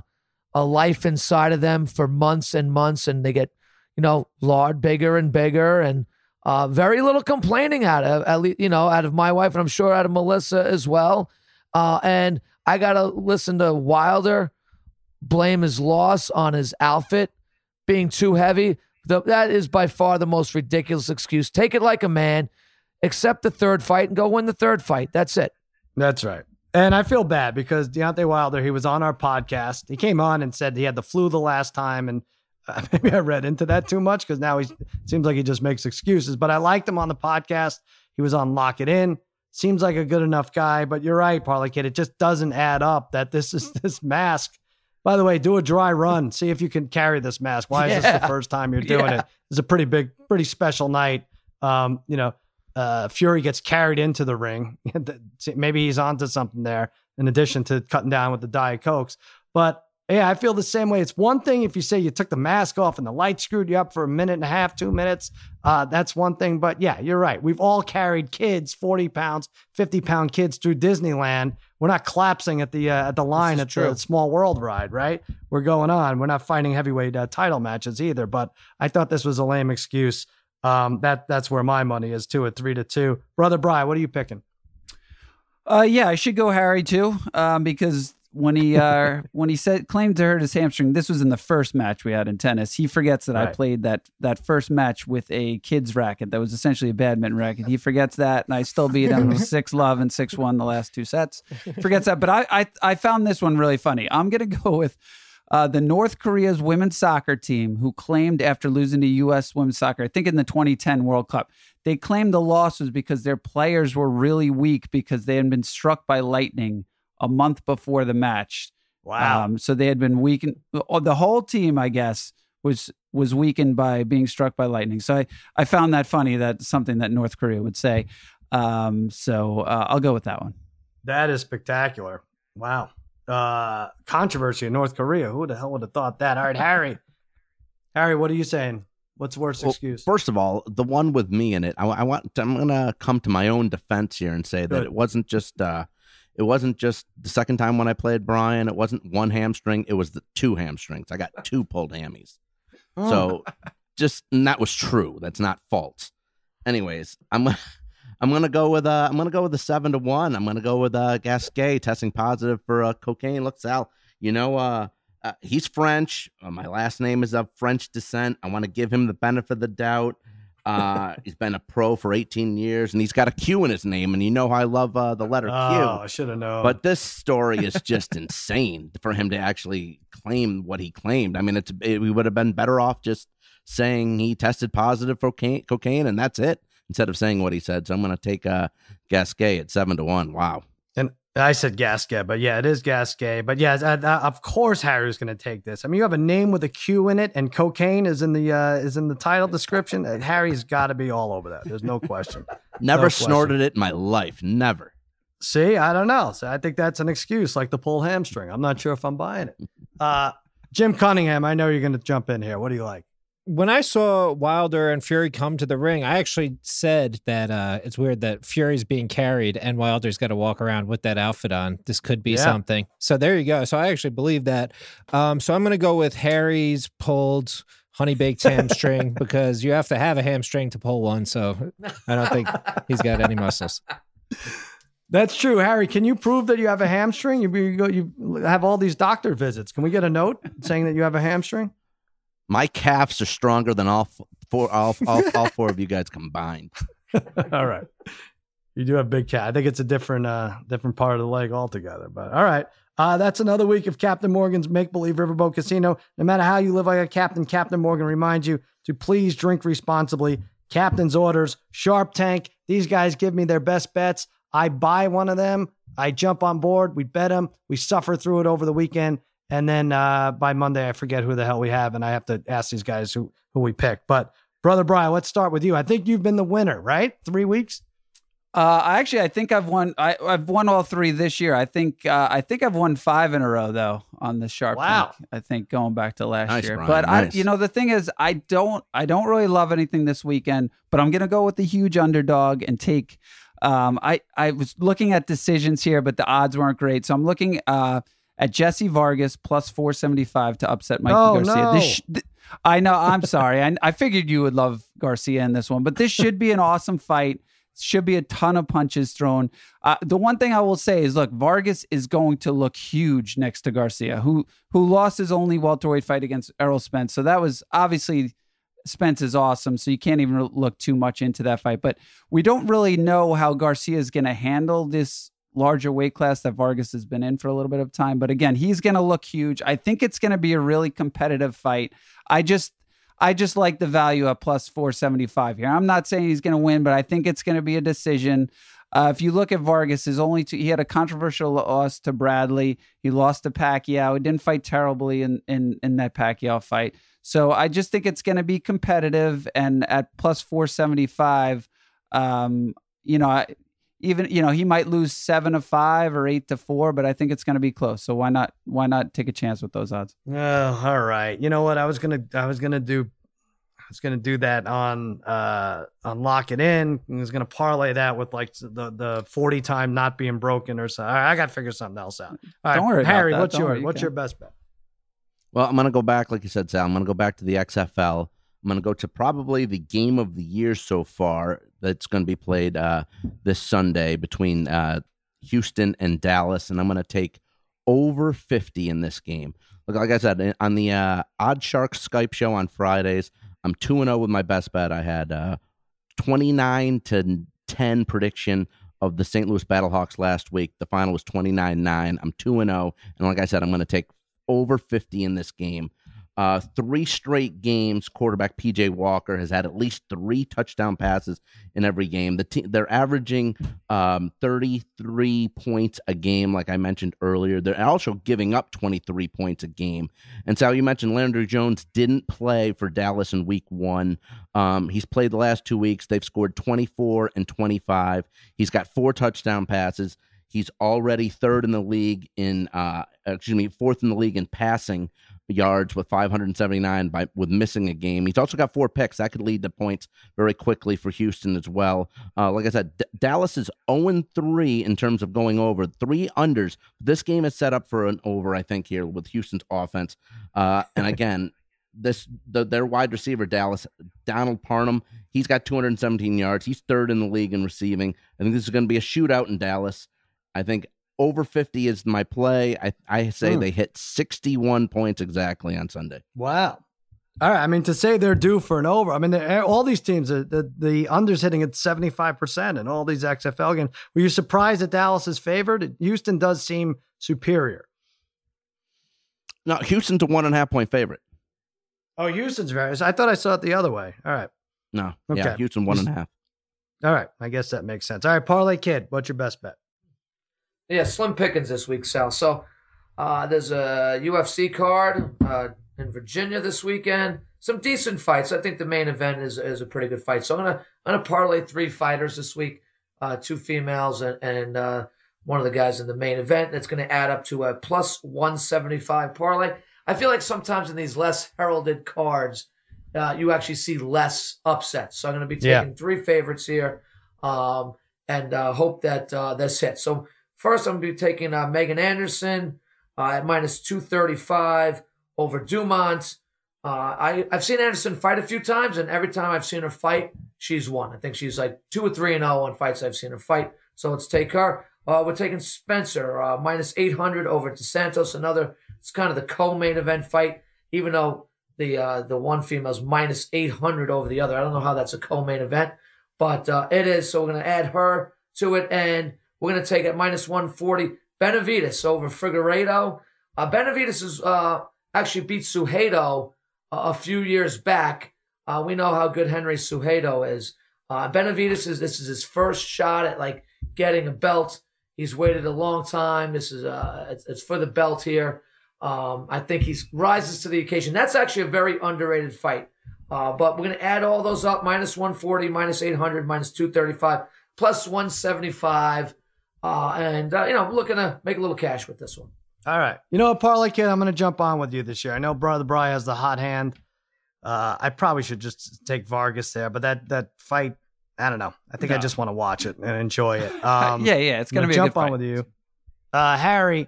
a life inside of them for months and months, and they get, you know, lard bigger and bigger, and uh, very little complaining out of at least, you know, out of my wife, and I'm sure out of Melissa as well. Uh, and I gotta listen to Wilder blame his loss on his outfit being too heavy. The, that is by far the most ridiculous excuse. Take it like a man, accept the third fight, and go win the third fight. That's it. That's right. And I feel bad because Deontay Wilder, he was on our podcast. He came on and said he had the flu the last time. And maybe I read into that too much because now he seems like he just makes excuses. But I liked him on the podcast. He was on Lock It In. Seems like a good enough guy. But you're right, Parlay Kid. It just doesn't add up that this is this mask. By the way, do a dry run. See if you can carry this mask. Why is this the first time you're doing Yeah. it? It's a pretty big, pretty special night. Um, you know, uh, Fury gets carried into the ring. Maybe he's onto something there, in addition to cutting down with the Diet Cokes. But yeah, I feel the same way. It's one thing if you say you took the mask off and the light screwed you up for a minute and a half, two minutes. Uh, that's one thing. But yeah, you're right. We've all carried kids, 40 pounds, 50 pound kids through Disneyland. We're not collapsing at the uh, at the line at true. the Small World ride, right? We're going on. We're not fighting heavyweight uh, title matches either. But I thought this was a lame excuse. Um, that that's where my money is too at three to two. Brother Bry, what are you picking? Uh, yeah, I should go Harry too, um, because when he uh, when he said claimed to hurt his hamstring. This was in the first match we had in tennis. He forgets that right. I played that that first match with a kids racket that was essentially a badminton racket. He forgets that, and I still beat him six love and six one the last two sets. Forgets that, but I I, I found this one really funny. I'm gonna go with. Uh, the North Korea's women's soccer team, who claimed after losing to U.S. women's soccer, I think in the 2010 World Cup, they claimed the loss was because their players were really weak because they had been struck by lightning a month before the match. Wow. Um, so they had been weakened. Oh, the whole team, I guess, was was weakened by being struck by lightning. So I, I found that funny. That's something that North Korea would say. Um, so uh, I'll go with that one. That is spectacular. Wow. Uh, controversy in North Korea. Who the hell would have thought that? All right, Harry. Harry, what are you saying? What's worst well, excuse? First of all, the one with me in it. I, I want. I'm gonna come to my own defense here and say Good. that it wasn't just uh, it wasn't just the second time when I played Brian. It wasn't one hamstring. It was the two hamstrings. I got two pulled hammies. Oh. So just and that was true. That's not false. Anyways, I'm I'm gonna go with uh I'm gonna go with the seven to one. I'm gonna go with uh Gasquet testing positive for uh, cocaine. Look, Sal, you know uh, uh he's French. Uh, my last name is of French descent. I want to give him the benefit of the doubt. Uh, he's been a pro for 18 years, and he's got a Q in his name. And you know how I love uh, the letter Q. Oh, I should have known. But this story is just insane for him to actually claim what he claimed. I mean, it's it, we would have been better off just saying he tested positive for cocaine, cocaine, and that's it, instead of saying what he said. So I'm going to take uh, Gasquet at seven to one. Wow. I said Gasquet, but yeah, it is Gasquet. But yeah, of course Harry's going to take this. I mean, you have a name with a Q in it, and cocaine is in the uh, is in the title description. Harry's got to be all over that. There's no question. Never no snorted question. it in my life. Never. See, I don't know. So I think that's an excuse, like the pull hamstring. I'm not sure if I'm buying it. Uh, Jim Cunningham, I know you're going to jump in here. What do you like? When I saw Wilder and Fury come to the ring, I actually said that uh, it's weird that Fury's being carried and Wilder's got to walk around with that outfit on. This could be yeah. something. So there you go. So I actually believe that. Um, so I'm going to go with Harry's pulled honey baked hamstring because you have to have a hamstring to pull one. So I don't think he's got any muscles. That's true, Harry. Can you prove that you have a hamstring? You, you, you have all these doctor visits. Can we get a note saying that you have a hamstring? My calves are stronger than all four, all, all, all four of you guys combined. all right. You do have big cat. I think it's a different, uh, different part of the leg altogether. But all right. Uh, that's another week of Captain Morgan's Make Believe Riverboat Casino. No matter how you live like a captain, Captain Morgan reminds you to please drink responsibly. Captain's orders, Sharp Tank. These guys give me their best bets. I buy one of them. I jump on board. We bet them. We suffer through it over the weekend. And then uh, by Monday, I forget who the hell we have, and I have to ask these guys who who we pick. But brother Brian, let's start with you. I think you've been the winner, right? Three weeks. Uh, actually, I think I've won. I, have won all three this year. I think. Uh, I think I've won five in a row though on the sharp. Wow. Tank, I think going back to last nice, year. Brian, but nice. I, you know, the thing is, I don't. I don't really love anything this weekend. But I'm gonna go with the huge underdog and take. Um, I I was looking at decisions here, but the odds weren't great. So I'm looking. Uh, at Jesse Vargas plus 475 to upset Mikey oh, Garcia. No. This sh- th- I know. I'm sorry. I, I figured you would love Garcia in this one, but this should be an awesome fight. Should be a ton of punches thrown. Uh, the one thing I will say is, look, Vargas is going to look huge next to Garcia, who who lost his only welterweight fight against Errol Spence. So that was obviously Spence is awesome. So you can't even look too much into that fight. But we don't really know how Garcia is going to handle this larger weight class that Vargas has been in for a little bit of time. But again, he's going to look huge. I think it's going to be a really competitive fight. I just I just like the value at plus 475 here. I'm not saying he's going to win, but I think it's going to be a decision. Uh, if you look at Vargas, his only two, he had a controversial loss to Bradley. He lost to Pacquiao. He didn't fight terribly in in in that Pacquiao fight. So I just think it's going to be competitive. And at plus 475, Um, you know, even you know he might lose seven to five or eight to four, but I think it's going to be close. So why not why not take a chance with those odds? Oh, all right. You know what? I was gonna I was gonna do I was gonna do that on uh on lock it in. I was gonna parlay that with like the the forty time not being broken or something. I got to figure something else out. All right, Don't worry about Harry. that. What's Don't your worry, you what's can. your best bet? Well, I'm going to go back, like you said, Sal. I'm going to go back to the XFL. I'm going to go to probably the game of the year so far that's going to be played uh, this Sunday between uh, Houston and Dallas. And I'm going to take over 50 in this game. Look, like I said, on the uh, OddsShark Skype show on Fridays, I'm 2 and 0 with my best bet. I had uh, 29 to 10 prediction of the St. Louis Battlehawks last week. The final was 29 9. I'm 2 0. And like I said, I'm going to take over 50 in this game. Uh, three straight games, quarterback PJ Walker has had at least three touchdown passes in every game. The te- they're averaging um, 33 points a game, like I mentioned earlier. They're also giving up 23 points a game. And so you mentioned Landry Jones didn't play for Dallas in week one. Um, he's played the last two weeks. They've scored 24 and 25. He's got four touchdown passes. He's already third in the league in, uh, excuse me, fourth in the league in passing yards with 579 by with missing a game. He's also got four picks that could lead to points very quickly for Houston as well. Uh, like I said, D- Dallas is 0 3 in terms of going over, three unders. This game is set up for an over, I think, here with Houston's offense. Uh, and again, this the, their wide receiver Dallas Donald Parham he's got 217 yards he's third in the league in receiving I think this is going to be a shootout in Dallas I think over 50 is my play I I say Hmm. Mm. they hit 61 points exactly on Sunday Wow. All right. I mean, to say they're due for an over, I mean, all these teams, the, the, the under's hitting at 75% and all these XFL games. Were you surprised that Dallas is favored? Houston does seem superior. no Houston's a one and a half point favorite Oh, Houston's very. I thought I saw it the other way. All right. no yeah Okay. Houston one and a half All right. I guess that makes sense. All right. Parlay Kid, what's your best bet? Yeah, slim pickings this week, Sal. So uh, there's a UFC card uh, in Virginia this weekend. Some decent fights. I think the main event is is a pretty good fight. So I'm gonna I'm gonna parlay three fighters this week, uh, two females and and uh, one of the guys in the main event. That's gonna add up to a plus 175 parlay. I feel like sometimes in these less heralded cards, uh, you actually see less upsets. So I'm gonna be taking Yeah. three favorites here, um, and uh, hope that uh, this hits. So First, I'm going to be taking uh, Megan Anderson uh, at minus 235 over Dumont. Uh, I, I've seen Anderson fight a few times, and every time I've seen her fight, she's won. I think she's like 2 or 3 and 0 on fights I've seen her fight. So let's take her. Uh, we're taking Spencer uh, minus 800 over to Santos. Another, it's kind of the co main event fight, even though the uh, the one female's minus 800 over the other. I don't know how that's a co main event, but uh, it is. So we're going to add her to it. And we're going to take at minus 140 Benavides over Figueiredo. Uh, Benavides has uh, actually beat Cejudo uh, a few years back. Uh, we know how good Henry Cejudo is. Uh, Benavides is this is his first shot at like getting a belt. He's waited a long time. This is uh, it's, it's for the belt here. Um, I think he rises to the occasion. That's actually a very underrated fight. Uh, but we're going to add all those up minus 140, minus 800, minus 235, plus 175. Uh, and, uh, you know, looking to make a little cash with this one. All right. You know what, Parlay Kid, I'm going to jump on with you this year. I know Brother Bry has the hot hand. Uh, I probably should just take Vargas there, but that that fight, I don't know. I think I just want to watch it and enjoy it. Um, yeah, yeah, it's gonna gonna be a jump good on fight. with you. Uh, Harry,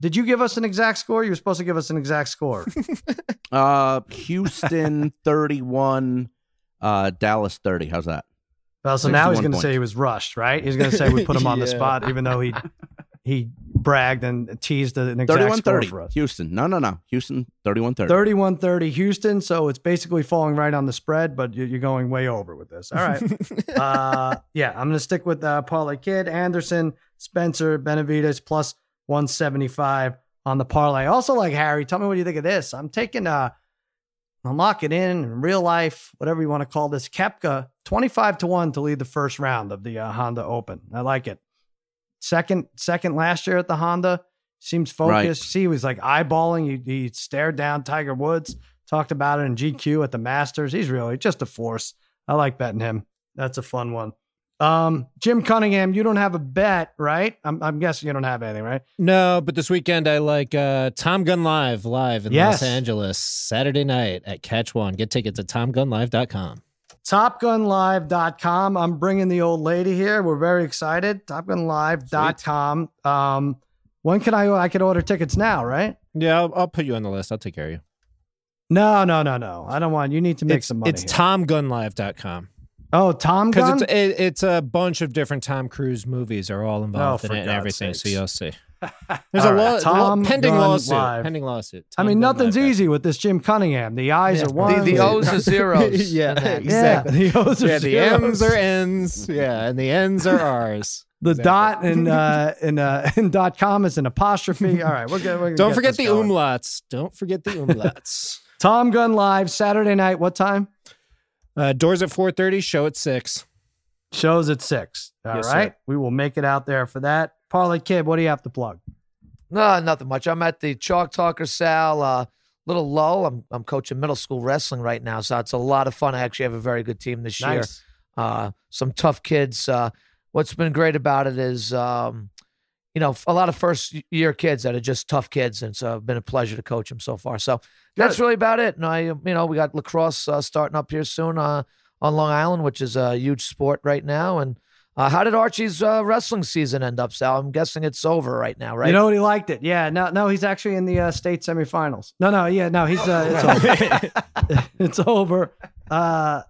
did you give us an exact score? You were supposed to give us an exact score. uh Houston 31 uh Dallas 30 how's that Well, so now he's going to say he was rushed, right? He's going to say we put him on the spot, even though he he bragged and teased an exact 31 score for us. Houston no no no Houston 31 30 31 30 Houston. So it's basically falling right on the spread, but you- you're going way over with this. All right. uh, yeah, I'm going to stick with uh, parlay kid, Anderson, Spencer, Benavides plus 175 on the parlay. Also, like Harry, tell me what you think of this. I'm taking, uh, I'll lock it in in real life, whatever you want to call this. Koepka, 25 to 1 to lead the first round of the uh, Honda Open. I like it. Second, second last year at the Honda. Seems focused. Right. See, he was like eyeballing. He, he stared down Tiger Woods, talked about it in GQ at the Masters. He's really just a force. I like betting him. That's a fun one. Um, Jim Cunningham, you don't have a bet, right? I'm, I'm guessing you don't have anything, right? No, but this weekend I like uh, Tom Gun Live live in Yes. Los Angeles Saturday night at Catch One. Get tickets at tomgunlive.com. TopGunLive.com. I'm bringing the old lady here. We're very excited. TopGunLive.com. Um, when can I? I can order tickets now, right? Yeah, I'll, I'll put you on the list. I'll take care of you. No, no, no, no. I don't want. You need to make it's, some money. It's here. tomgunlive.com. oh, Tom Because Gun. it's it, it's a bunch of different Tom Cruise movies are all involved Oh, in for it and God's everything. sakes. So you'll see. There's a right, law, Tom pending Gun lawsuit. Live. Pending lawsuit. I mean, Tom nothing's Live. easy with this Jim Cunningham. The eyes Yeah. are The- one. The, the O's are zeros. Yeah, exactly. Yeah, the O's are Yeah, the. M's are N's. Yeah, and the N's are R's. The Exactly. dot in uh, in uh, in dot com is an apostrophe. All right, we're gonna, we're Don't get forget the going. umlauts. Don't forget the umlauts. Tom Gun Live Saturday night. What time? Uh, doors at 4.30, show at 6. Shows at six. All right, Yes, sir. we will make it out there for that. Parlay Kid, what do you have to plug? No, nothing much. I'm at the Chalk Talker Sal. Uh, little low. I'm I'm coaching middle school wrestling right now, so it's a lot of fun. I actually have a very good team this year. Uh, some tough kids. Uh, what's been great about it is, um, you know, a lot of first year kids that are just tough kids, and so it's been a pleasure to coach them so far. So that's really about it. And I, you know, we got lacrosse uh, starting up here soon uh, on Long Island, which is a huge sport right now. And uh, how did Archie's uh, wrestling season end up, Sal? I'm guessing it's over right now, right? You know what? He liked it. Yeah. No, no, he's actually in the uh, state semifinals. No, no, yeah, no, he's uh, it's over. it's over. Uh,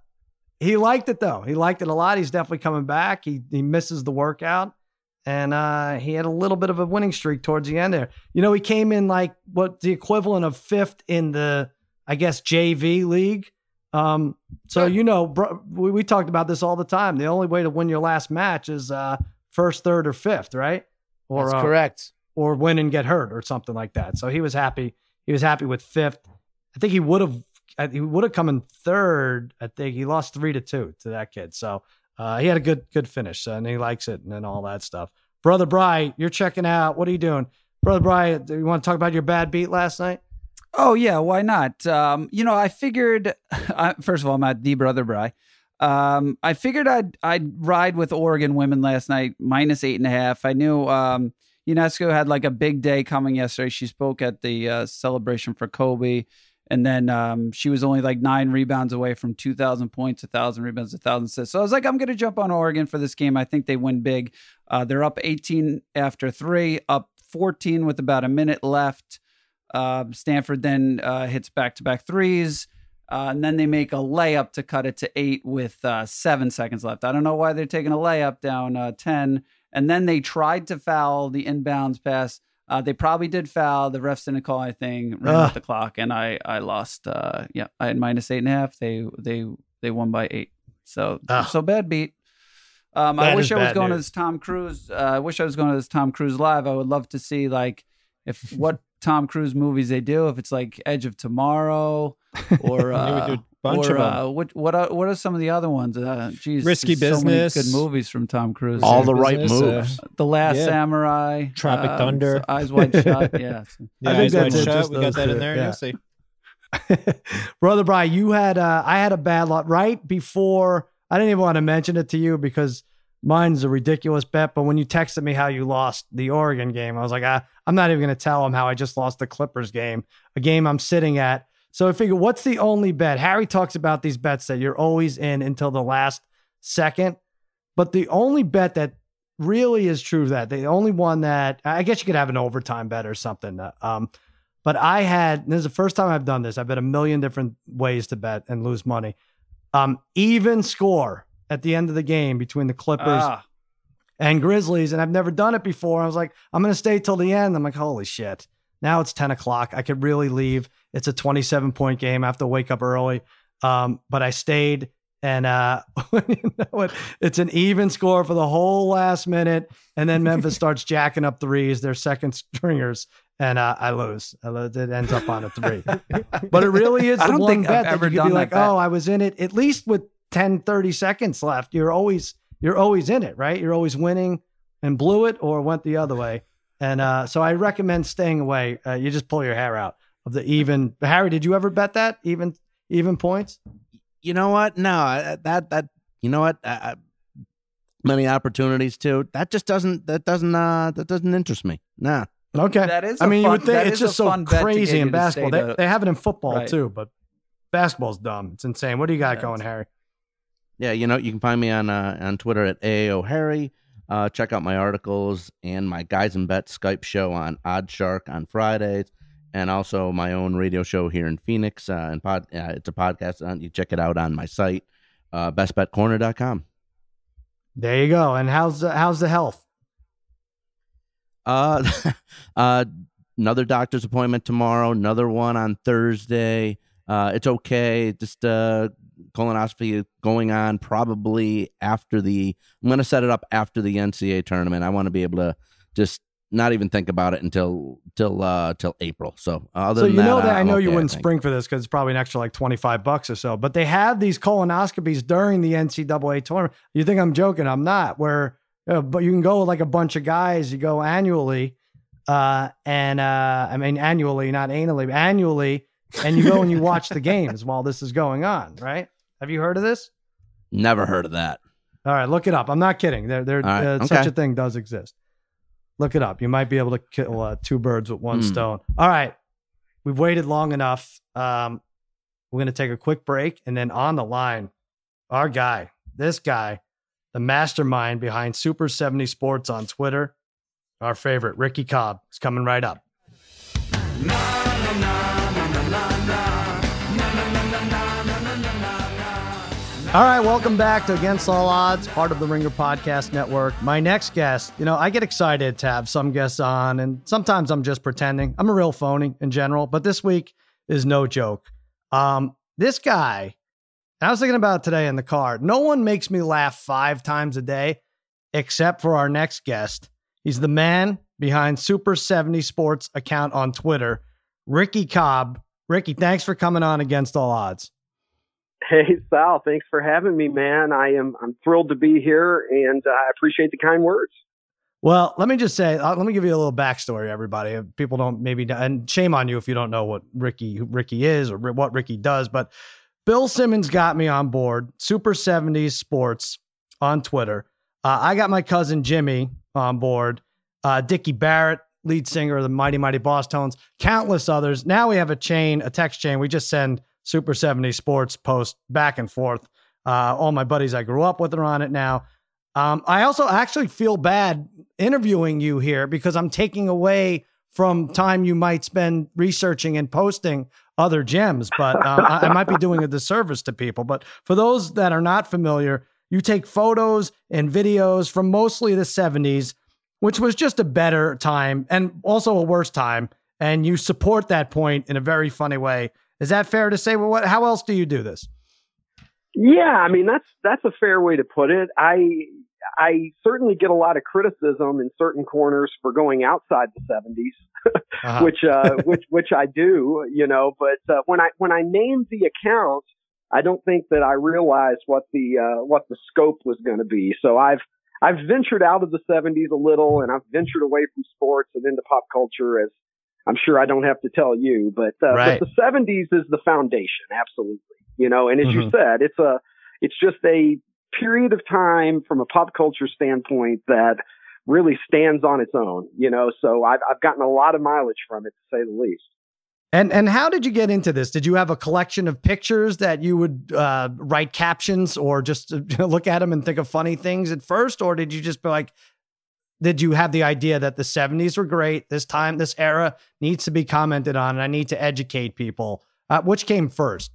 he liked it though. He liked it a lot. He's definitely coming back. He he misses the workout, and uh, he had a little bit of a winning streak towards the end there. You know, he came in like what the equivalent of fifth in the, I guess JV league. Um, so you know, bro, we, we talked about this all the time. The only way to win your last match is uh, first, third, or fifth, right? Or That's uh, correct. or win and get hurt or something like that. So he was happy. He was happy with fifth. I think he would have. He would have come in third. I think he lost three to two to that kid. So uh, he had a good good finish, and he likes it and, and all that stuff. Brother Bry, you're checking out. What are you doing, Brother Bry? Do you want to talk about your bad beat last night? Oh yeah, why not? Um, you know, I figured. First of all, I'm at the brother Bry. Um, I figured I'd I'd ride with Oregon women last night minus eight and a half. I knew um, Ionescu had like a big day coming yesterday. She spoke at the uh, celebration for Kobe, and then um, she was only like nine rebounds away from two thousand points, a thousand rebounds, a thousand assists. So I was like, I'm gonna jump on Oregon for this game. I think they win big. Uh, they're up 18 after three, up 14 with about a minute left. Uh, Stanford then uh, hits back to back threes. Uh, and then they make a layup to cut it to eight with uh, seven seconds left. I don't know why they're taking a layup down uh, 10. And then they tried to foul the inbounds pass. Uh, they probably did foul. The refs didn't call anything, ran Ugh. out the clock, and I I lost. Uh, yeah, I had minus eight and a half. They they they won by eight. So Ugh. so bad beat. Um, I wish I was going to this Tom Cruise. Uh, I wish I was going to this Tom Cruise live. I would love to see like if what Tom Cruise movies they do. If it's like Edge of Tomorrow or uh, bunch or of 'em. uh, what what are, what are some of the other ones? Uh, geez, Risky there's so many Business. good movies from Tom Cruise. All Risky the right Business, uh, moves. the Last yeah. Samurai, Tropic um, Thunder. Eyes Wide Shut. Yeah, Yeah, I think Eyes Wide that's it, Shut. just We got those that in there. yeah. You'll see. Brother Bry, you had uh, I had a bad lot right before. I didn't even want to mention it to you because mine's a ridiculous bet. But when you texted me how you lost the Oregon game, I was like, ah, I'm not even going to tell him how I just lost the Clippers game, a game I'm sitting at. So I figure, what's the only bet? Harry talks about these bets that you're always in until the last second. But the only bet that really is true that the only one that I guess you could have an overtime bet or something. uh, Um, but I had this is the first time I've done this. I've bet a million different ways to bet and lose money. Um, even score at the end of the game between the Clippers Ah, and Grizzlies, and I've never done it before. I was like, I'm gonna stay till the end. I'm like, holy shit. Now it's 10 o'clock. I could really leave. It's a 27 point game. I have to wake up early. Um, but I stayed and uh you know what? It's an even score for the whole last minute. And then Memphis starts jacking up threes, their second stringers, and uh, I lose. I lose. It ends up on a three. but it really is I the don't one think bet I've that ever you could done be like, bet. oh, I was in it at least with 10, 30 seconds left. You're always you're always in it, right? You're always winning and blew it or went the other way. And uh, so I recommend staying away. Uh, you just pull your hair out of the even. Harry, did you ever bet that even even points? You know what? No, that that you know what? I, I- many opportunities too. That just doesn't that doesn't uh that doesn't interest me. Nah. Okay. That is I a mean, you would think it's just so fun bet to crazy in you to stay basketball. They, to- they have it in football Right. too, but basketball's dumb. It's insane. What do you got Yeah, going, Harry? Yeah, you know, you can find me on uh, on Twitter at AO Harry. Uh, check out my articles and my Guys and Bet Skype show on OddsShark on Fridays, and also my own radio show here in Phoenix. Uh, and pod, uh, it's a podcast. Uh, you check it out on my site, uh, bestbetcorner.com. There you go. And how's the, how's the health? Uh, uh, another doctor's appointment tomorrow. Another one on Thursday. Uh, it's okay. Just uh, colonoscopy going on probably after the. I'm going to set it up after the NCAA tournament. I want to be able to just not even think about it until till uh till April. So other so than you know that, I I'm know you wouldn't spring for this because it's probably an extra like twenty five bucks or so. But they have these colonoscopies during the NCAA tournament. You think I'm joking? I'm not. Where, uh, but you can go with like a bunch of guys. You go annually, uh, and uh, I mean annually, not but annually, and you go and you watch the games while this is going on. Right? Have you heard of this? Never heard of that. All right, look it up. I'm not kidding. There, there, All right, uh, okay. such a thing does exist. Look it up. You might be able to kill uh, two birds with one Hmm. stone. All right, we've waited long enough. Um, we're gonna take a quick break, and then on the line, our guy, this guy, the mastermind behind Super 70 Sports on Twitter, our favorite Ricky Cobb, is coming right up. All right, welcome back to Against All Odds, part of the Ringer Podcast Network. My next guest, you know, I get excited to have some guests on, and sometimes I'm just pretending. I'm a real phony in general, but this week is no joke. Um, this guy, I was thinking about today in the car. No one makes me laugh five times a day except for our next guest. He's the man behind Super 70 Sports account on Twitter, Ricky Cobb. Ricky, thanks for coming on Against All Odds. Hey Sal, thanks for having me, man. I am I'm thrilled to be here, and I appreciate the kind words. Well, let me just say, uh, let me give you a little backstory, everybody. People don't maybe, and shame on you if you don't know what Ricky Ricky is or what Ricky does. But Bill Simmons got me on board Super 70s Sports on Twitter. Uh, I got my cousin Jimmy on board, uh, Dickie Barrett, lead singer of the Mighty Mighty Bosstones, countless others. Now we have a chain, a text chain. We just send Super 70 Sports post back and forth. Uh, all my buddies I grew up with are on it now. Um, I also actually feel bad interviewing you here because I'm taking away from time you might spend researching and posting other gems, but um, I, I might be doing a disservice to people. But for those that are not familiar, you take photos and videos from mostly the 70s, which was just a better time and also a worse time. And you support that point in a very funny way. Is that fair to say? Well, what, how else do you do this? Yeah, I mean that's that's a fair way to put it. I I certainly get a lot of criticism in certain corners for going outside the 70s, Uh-huh. which uh, which which I do, you know. But uh, when I when I named the account, I don't think that I realized what the uh, what the scope was going to be. So I've I've ventured out of the 70s a little, and I've ventured away from sports and into pop culture, as I'm sure I don't have to tell you. But, uh, Right. but the 70s is the foundation, absolutely. You know, and as you Mhm. said, it's a it's just a period of time from a pop culture standpoint that really stands on its own. You know, so I've I've gotten a lot of mileage from it, to say the least. And and how did you get into this? Did you have a collection of pictures that you would uh, write captions or just look at them and think of funny things at first, or did you just be like, did you have the idea that the '70s were great? This time, this era needs to be commented on, and I need to educate people. Uh, which came first?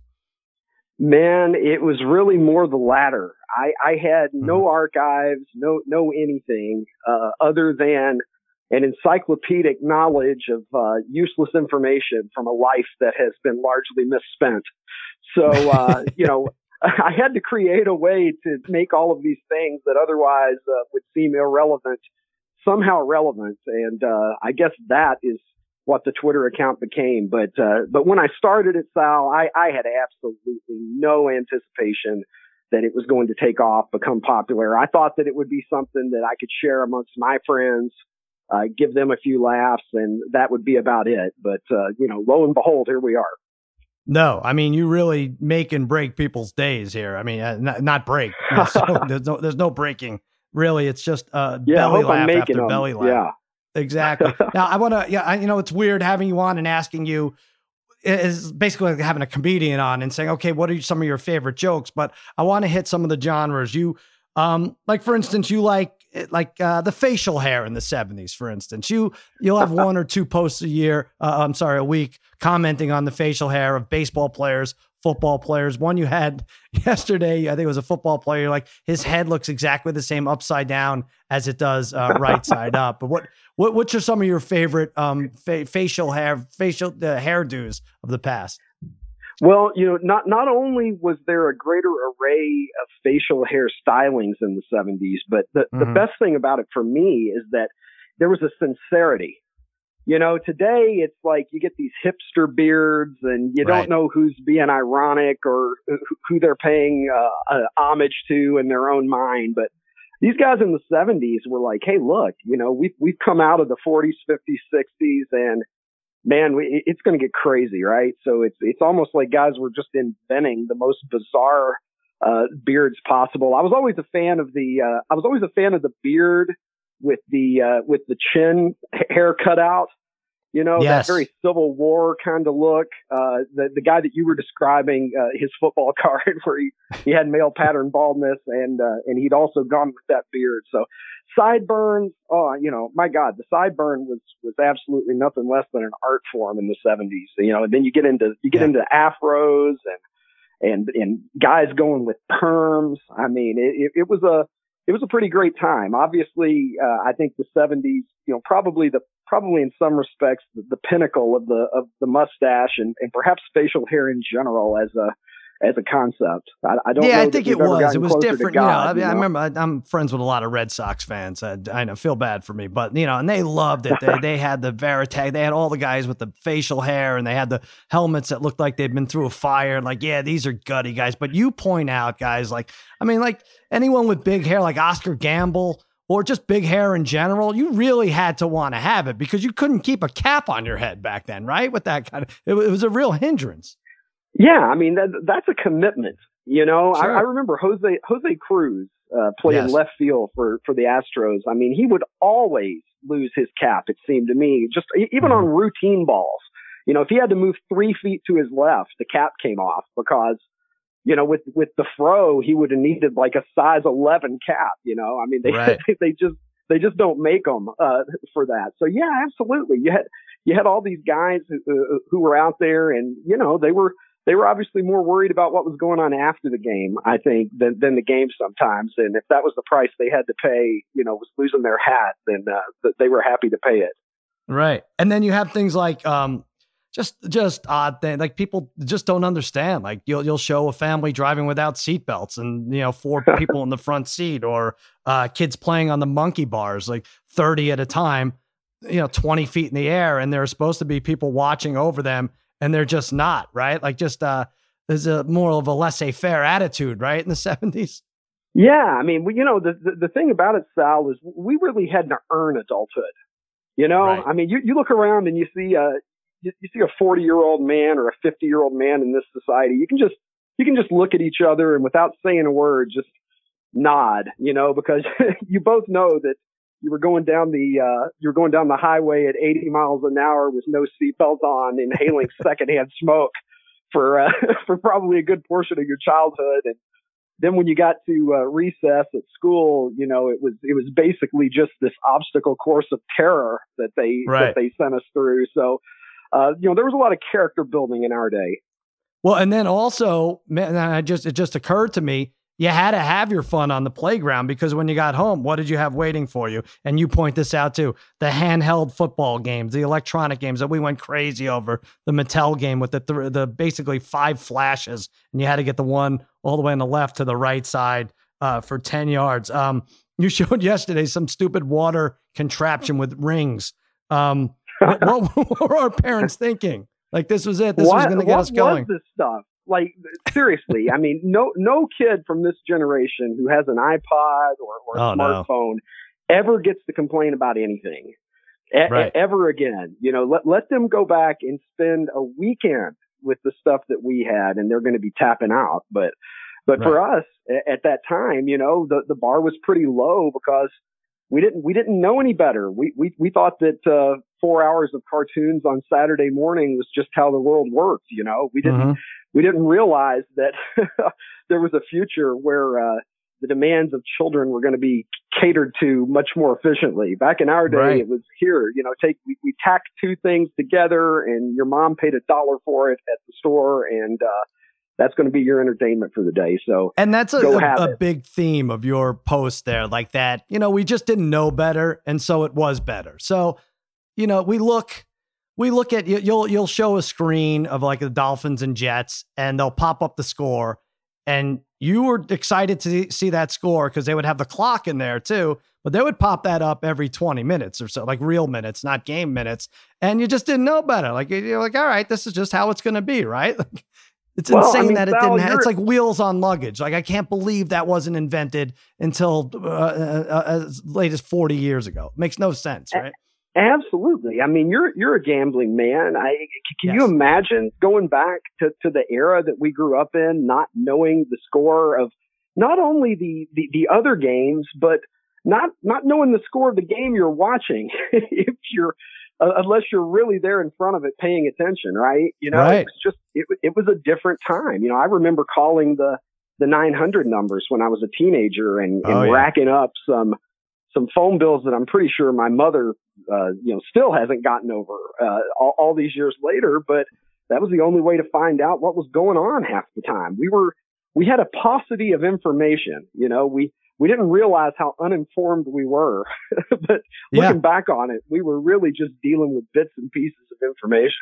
Man, it was really more the latter. I, I had no archives, no no anything uh, other than an encyclopedic knowledge of uh, useless information from a life that has been largely misspent. So uh, you know, I had to create a way to make all of these things that otherwise uh, would seem irrelevant somehow relevant, and uh, I guess that is what the Twitter account became. But uh, but when I started it, Sal, I, I had absolutely no anticipation that it was going to take off, become popular. I thought that it would be something that I could share amongst my friends, uh, give them a few laughs, and that would be about it. But uh, you know, lo and behold, here we are. No, I mean you really make and break people's days here. I mean, uh, not, not break. So there's no there's no breaking really it's just uh, yeah, belly laugh after them. belly laugh. Yeah, exactly. now I want to. Yeah, I, you know it's weird having you on and asking you is basically like having a comedian on and saying, okay, what are some of your favorite jokes? But I want to hit some of the genres you. Um, like for instance, you like like uh, the facial hair in the 70s, for instance. You you'll have one or two posts a year, uh, I'm sorry, a week, commenting on the facial hair of baseball players, football players. One you had yesterday, I think it was a football player. Like his head looks exactly the same upside down as it does uh, right side up. But what what which are some of your favorite um, fa- facial hair facial uh, hairdos of the past? Well, you know, not not only was there a greater array of facial hair stylings in the 70s, but the, mm-hmm. the best thing about it for me is that there was a sincerity. You know, today it's like you get these hipster beards and you right. don't know who's being ironic or who they're paying uh, uh, homage to in their own mind. But these guys in the 70s were like, hey, look, you know, we've, we've come out of the 40s, 50s, 60s, and man, we, it's going to get crazy, right? So it's it's almost like guys were just inventing the most bizarre uh, beards possible. I was always a fan of the uh, I was always a fan of the beard with the uh, with the chin hair cut out. You know, yes. that very Civil War kind of look. Uh, the the guy that you were describing, uh, his football card where he, he had male pattern baldness and uh, and he'd also gone with that beard. So sideburns, oh, you know, my God, the sideburn was was absolutely nothing less than an art form in the '70s. You know, and then you get into you get yeah. into afros and and and guys going with perms. I mean, it, it, it was a it was a pretty great time. Obviously, uh, I think the '70s, you know, probably the probably in some respects the, the pinnacle of the of the mustache and, and perhaps facial hair in general as a as a concept. I, I don't. Yeah, I think it was. It was different. God, you know, I, mean, you know? I remember I, am friends with a lot of Red Sox fans. I, I know feel bad for me, but you know, and they loved it. They, they had the Varitek. They had all the guys with the facial hair, and they had the helmets that looked like they'd been through a fire. Like, yeah, these are gutty guys. But you point out guys like, I mean, like anyone with big hair, like Oscar Gamble or just big hair in general, you really had to want to have it because you couldn't keep a cap on your head back then, right? With that kind of, it, it was a real hindrance. Yeah, I mean that, that's a commitment. You know, sure. I, I, remember Jose Jose Cruz uh, playing yes. left field for for the Astros. I mean, he would always lose his cap. It seemed to me, just even mm-hmm. on routine balls. You know, if he had to move three feet to his left, the cap came off because you know, with with the fro, he would have needed like a size 11 cap. You know, I mean, they right. they just they just don't make them uh, for that. So yeah, absolutely. You had you had all these guys who, uh, who were out there, and you know, they were they were obviously more worried about what was going on after the game, I think, than than the game sometimes. And if that was the price they had to pay, you know, was losing their hat, then uh, they were happy to pay it. Right, and then you have things like um, just just odd thing like people just don't understand like you'll you'll show a family driving without seatbelts and you know four people in the front seat or uh, kids playing on the monkey bars like 30 at a time you know 20 feet in the air and there are supposed to be people watching over them and they're just not right? Like just uh there's a more of a laissez-faire attitude right in the 70s yeah i mean you know the, the, the thing about it sal is we really had to earn adulthood you know, right. I mean, you, you look around and you see, uh, you, you see a 40 year old man or a 50 year old man in this society, you can just you can just look at each other and without saying a word, just nod, you know, because you both know that you were going down the uh, you were going down the highway at 80 miles an hour with no seatbelt on, inhaling secondhand smoke for uh, for probably a good portion of your childhood, and then when you got to uh, recess at school, you know, it was it was basically just this obstacle course of terror that they right. that they sent us through. So uh, you know, there was a lot of character building in our day. Well, and then also, man, I just it just occurred to me, you had to have your fun on the playground because when you got home, what did you have waiting for you? And you point this out too: the handheld football games, the electronic games that we went crazy over, the Mattel game with the th- the basically five flashes, and you had to get the one all the way on the left to the right side uh, for ten yards. Um, you showed yesterday some stupid water contraption with rings. Um, what, what, were our parents thinking? Like this was it. This what, was going to get us going. this stuff? Like seriously, I mean, no no kid from this generation who has an iPod or, or a oh, smartphone no. ever gets to complain about anything e- right. ever again. You know, let let them go back and spend a weekend with the stuff that we had, and they're going to be tapping out. But But Right. for us at that time, you know, the the bar was pretty low because we didn't we didn't know any better. We we we thought that uh, four hours of cartoons on Saturday morning was just how the world worked. You know, we didn't Mhm. We didn't realize that there was a future where uh, the demands of children were going to be catered to much more efficiently. Back in our day, Right. it was here, you know, take we, we tacked two things together, and your mom paid a dollar for it at the store, and uh, that's going to be your entertainment for the day. So And that's a, a, a big theme of your post there, like that, you know, we just didn't know better. And so it was better. So, you know, we look, we look at you, you'll, you'll show a screen of like the Dolphins and Jets and they'll pop up the score. And you were excited to see that score because they would have the clock in there too, but they would pop that up every 20 minutes or so, like real minutes, not game minutes. And you just didn't know better. Like you're like, all right, this is just how it's going to be, right? Like, it's Well, I insane mean, that it Val, didn't. Ha- it's like wheels on luggage. Like I can't believe that wasn't invented until uh, uh, uh, as late as 40 years ago. Makes no sense, right? Absolutely. I mean, you're you're a gambling man. I can you imagine going back to, to the era that we grew up in, not knowing the score of not only the, the, the other games, but not not knowing the score of the game you're watching. if you're uh, unless you're really there in front of it, paying attention, right? You know, Right. it was just it, it was a different time. You know, I remember calling the the 900 numbers when I was a teenager and, and Oh, yeah. racking up some some phone bills that I'm pretty sure my mother, uh, you know, still hasn't gotten over uh, all, all these years later. But that was the only way to find out what was going on half the time. We were we had a paucity of information. You know, we we didn't realize how uninformed we were. but Yeah. looking back on it, we were really just dealing with bits and pieces of information.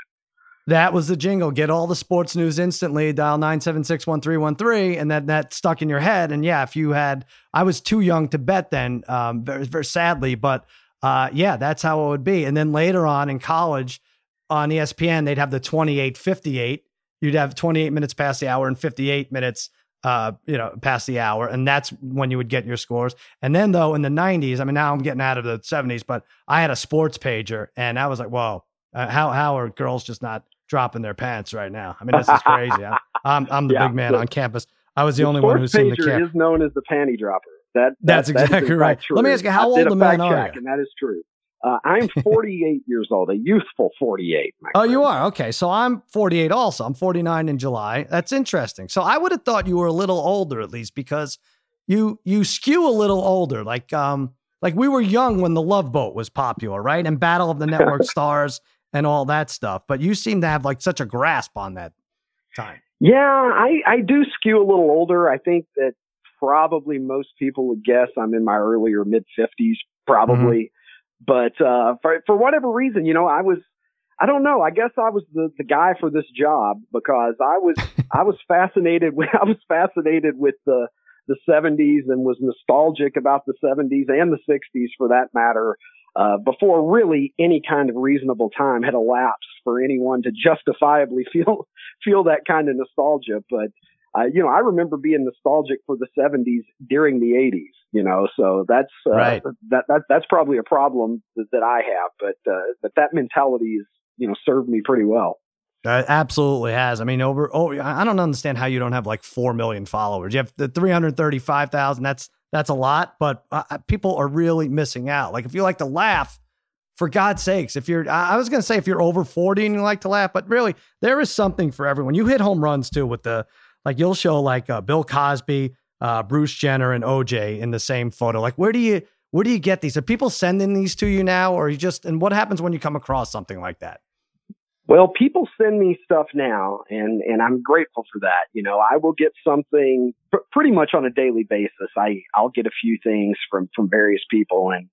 That was the jingle. Get all the sports news instantly. Dial 976-1313 and that that stuck in your head. And yeah, if you had I was too young to bet then, um, very, very sadly, but uh, yeah, that's how it would be. And then later on in college on ESPN, they'd have the 28-58. You'd have 28 minutes past the hour and 58 minutes uh, you know, past the hour. And that's when you would get your scores. And then though in the 90s, I mean now I'm getting out of the 70s, but I had a sports pager and I was like, whoa, uh, how how are girls just not dropping their pants right now? I mean, this is crazy. I'm I'm, I'm the Yeah, big man the- on campus. I was the, The only one who's to pager care. is known as the panty dropper. That, that That's that is exactly right. fact Let me ask you, how I old a a man are you? And that is true. Uh, I'm 48 years old, a youthful 48. my Oh, you are okay. So I'm 48 also. I'm 49 in July. That's interesting. So I would have thought you were a little older at least because you you skew a little older. Like um like we were young when the Love Boat was popular, right? And Battle of the Network Stars and all that stuff. But you seem to have like such a grasp on that time. Yeah, I, I do skew a little older. I think that probably most people would guess I'm in my earlier mid 50s, probably. But uh, for for whatever reason, you know, I was I don't know. I guess I was the, the guy for this job because I was I was fascinated with I was fascinated with the the 70s and was nostalgic about the 70s and the 60s for that matter. Uh, before really any kind of reasonable time had elapsed for anyone to justifiably feel feel that kind of nostalgia. But uh, you know, I remember being nostalgic for the '70s during the '80s. You know, so that's uh, Right. that that that's probably a problem that, that I have. But uh, but that mentality is you know served me pretty well. Uh, absolutely has. I mean, over. Oh, I I don't understand how you don't have like four million followers. You have the three hundred thirty-five thousand. That's that's a lot, but uh, uh, people are really missing out. Like if you like to laugh, for God's sakes, if you're, I I was going to say if you're over forty and you like to laugh, but really there is something for everyone. You hit home runs too with the like. You'll show like uh, Bill Cosby, uh, Bruce Jenner, and OJ in the same photo. Like where do you where do you get these? Are people sending these to you now, or you just? And what happens when you come across something like that? Well, people send me stuff now, and and I'm grateful for that. You know, I will get something pr- pretty much on a daily basis. I I'll get a few things from from various people, and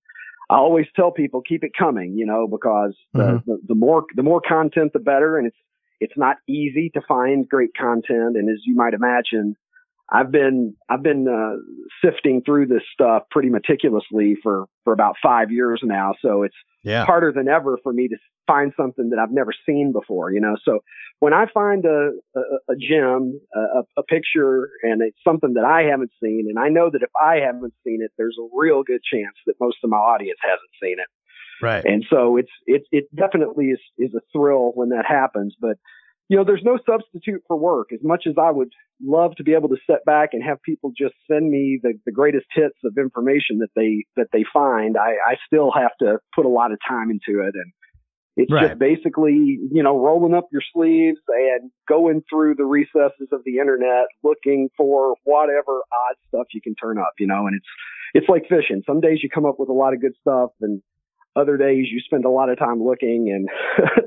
I always tell people keep it coming. You know, because the, Mhm. the the more the more content, the better, and it's it's not easy to find great content, and as you might imagine. I've been I've been uh, sifting through this stuff pretty meticulously for for about five years now. So it's Yeah. harder than ever for me to find something that I've never seen before, you know. So when I find a a, a gem, a, a picture, and it's something that I haven't seen, and I know that if I haven't seen it, there's a real good chance that most of my audience hasn't seen it. Right. And so it's it it definitely is is a thrill when that happens. But you know, there's no substitute for work. As much as I would love to be able to sit back and have people just send me the, the greatest hits of information that they that they find, I, I still have to put a lot of time into it. And it's Right. just basically, you know, rolling up your sleeves and going through the recesses of the internet, looking for whatever odd stuff you can turn up, you know, and it's it's like fishing. Some days you come up with a lot of good stuff and other days you spend a lot of time looking and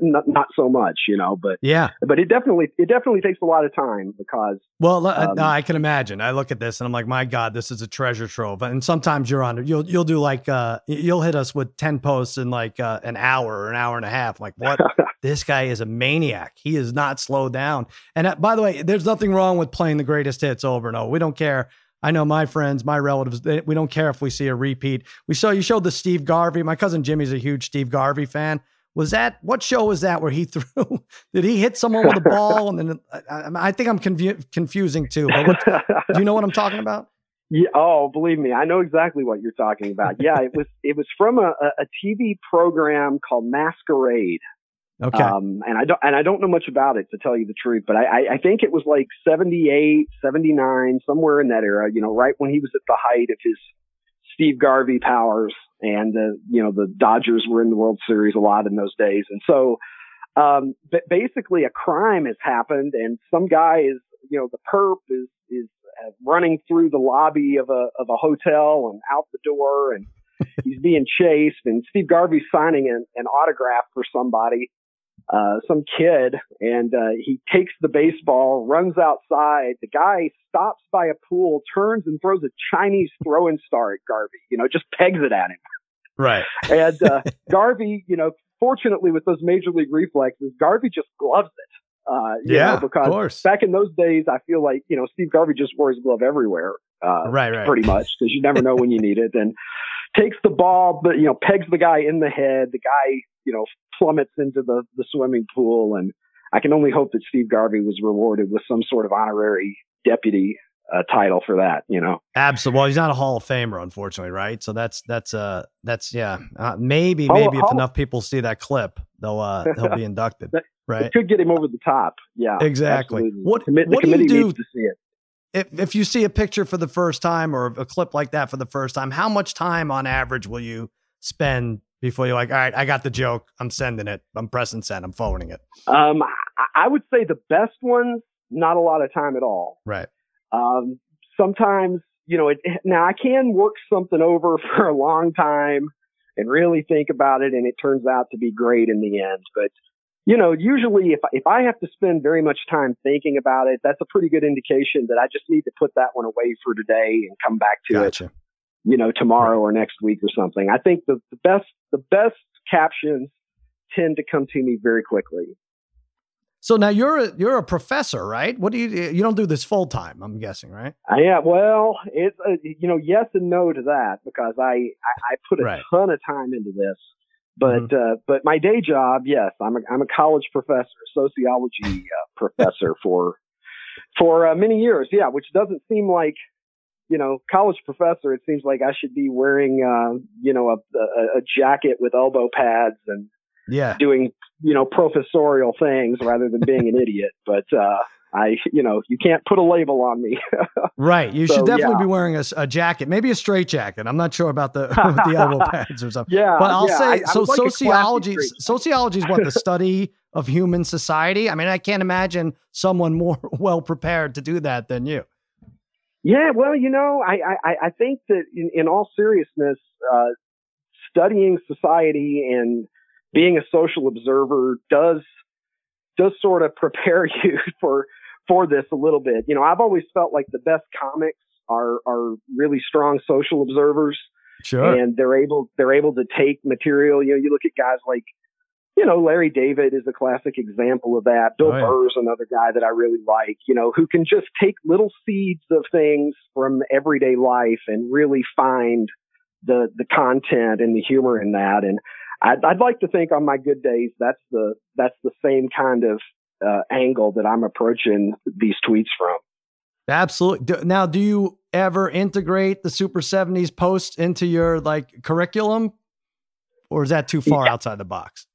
not, not so much, you know, but Yeah. but it definitely it definitely takes a lot of time because Well, uh, Um, I can imagine. I look at this and I'm like, my God, this is a treasure trove. And sometimes you're on, you'll you'll do like, uh, you'll hit us with ten posts in like uh, an hour or an hour and a half. Like, what? this guy is a maniac. He is not slowed down. And uh, by the way, there's nothing wrong with playing the greatest hits over and over. We don't care. I know my friends, my relatives, they, we don't care if we see a repeat. We saw you showed the Steve Garvey. My cousin Jimmy's a huge Steve Garvey fan. Was that what show was that where he threw? did he hit someone with a ball? And then I, I- think I'm confu- confusing too. But what, do you know what I'm talking about? Yeah. Oh, believe me, I know exactly what you're talking about. Yeah, it was it was from a a TV program called Masquerade. Okay. Um, and I don't and I don't know much about it to tell you the truth, but I, I, think it was like 78, 79, somewhere in that era. You know, right when he was at the height of his Steve Garvey powers, and uh, you know the Dodgers were in the World Series a lot in those days, and so. Um, but basically, a crime has happened, and some guy is, you know, the perp is is uh, running through the lobby of a of a hotel and out the door, and he's being chased. And Steve Garvey's signing an, an autograph for somebody, uh, some kid, and uh, he takes the baseball, runs outside. The guy stops by a pool, turns and throws a Chinese throwing star at Garvey. You know, just pegs it at him. right. And uh, Garvey, you know, fortunately with those major league reflexes, Garvey just gloves it. Uh, you Yeah, know, of course. back in those days, I feel like you know Steve Garvey just wore his glove everywhere, uh, Right. Right. pretty much, because you never know when you need it. And takes the ball, but you know, pegs the guy in the head. The guy, you know, plummets into the the swimming pool, and I can only hope that Steve Garvey was rewarded with some sort of honorary deputy uh, title for that. You know. Absolutely. Well, he's not a Hall of Famer, unfortunately, right? So that's that's uh that's yeah. Uh, maybe Hall- maybe if enough people see that clip, they'll uh he'll be inducted, That- right? It could get him over the top. Yeah, Exactly. absolutely. What- the, commi- the what do you do- needs to see it. If if you see a picture for the first time or a clip like that for the first time, how much time on average will you spend before you're like, all right, I got the joke, I'm sending it, I'm pressing send, I'm forwarding it, Um, I, would say the best ones, not a lot of time at all. right? Um, sometimes, you know, it, now I can work something over for a long time and really think about it, and it turns out to be great in the end. But you know, usually if if I have to spend very much time thinking about it, that's a pretty good indication that I just need to put that one away for today and come back to it Gotcha. You know, tomorrow or next week or something. I think the, the best the best captions tend to come to me very quickly. So now you're a you're a professor, right? What do you you don't do this full time? I'm guessing, right? Am well. It's uh, you know yes and no to that because I I, I put a Right. ton of time into this, but uh, but my day job, yes, I'm a I'm a college professor, sociology uh, professor for for uh, many years. Yeah, which doesn't seem like you know college professor. It seems like I should be wearing uh, you know a, a a jacket with elbow pads and Yeah. doing you know professorial things rather than being an idiot. But uh, I you know you can't put a label on me. Right. You So, should definitely yeah. be wearing a jacket, maybe a straight jacket. I'm not sure about the the elbow pads or something. yeah, But I'll yeah, say I so like sociology sociology is what the study of human society. I mean, I can't imagine someone more well prepared to do that than you. Yeah, well, you know, I I, I think that in, in all seriousness, uh, studying society and being a social observer does does sort of prepare you for for this a little bit. You know, I've always felt like the best comics are are really strong social observers. Sure. and they're able they're able to take material. You know, you look at guys like you know Larry David is a classic example of that. Bill Oh, yeah. Burr's another guy that I really like. You know, who can just take little seeds of things from everyday life and really find the the content and the humor in that. And I'd, I'd like to think on my good days that's the that's the same kind of uh, angle that I'm approaching these tweets from. Absolutely. Now, do you ever integrate the Super 70s post into your like curriculum or is that too far outside the box?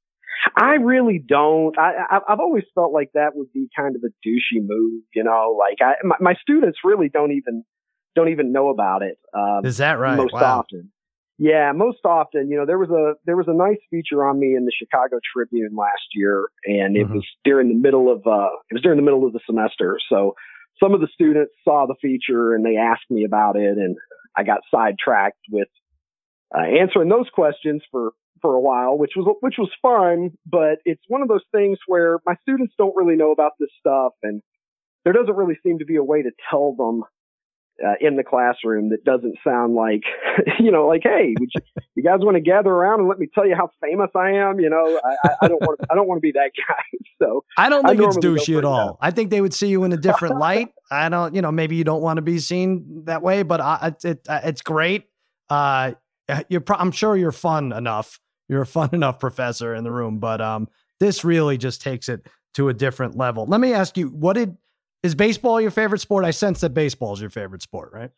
I really don't. I, I I've always felt like that would be kind of a douchey move, you know. Like I, my, my students really don't even don't even know about it. Um, Is that right? Most wow. often, yeah, most often. You know, there was a there was a nice feature on me in the Chicago Tribune last year, and it mm-hmm. was during the middle of uh, it was during the middle of the semester. So some of the students saw the feature and they asked me about it, and I got sidetracked with uh, answering those questions for for a while, which was which was fun. But it's one of those things where my students don't really know about this stuff, and there doesn't really seem to be a way to tell them uh, in the classroom that doesn't sound like, you know, like, hey, you, you, guys want to gather around and let me tell you how famous I am? You know, I, don't want, I don't want to be that guy. So I don't think I it's douchey at all. I think they would see you in a different light. I don't, you know, maybe you don't want to be seen that way, but I, it, uh, it's great. Uh, you're, pro- I'm sure you're fun enough. You're a fun enough professor in the room, but um, this really just takes it to a different level. Let me ask you, what did is baseball your favorite sport? I sense that baseball is your favorite sport, right?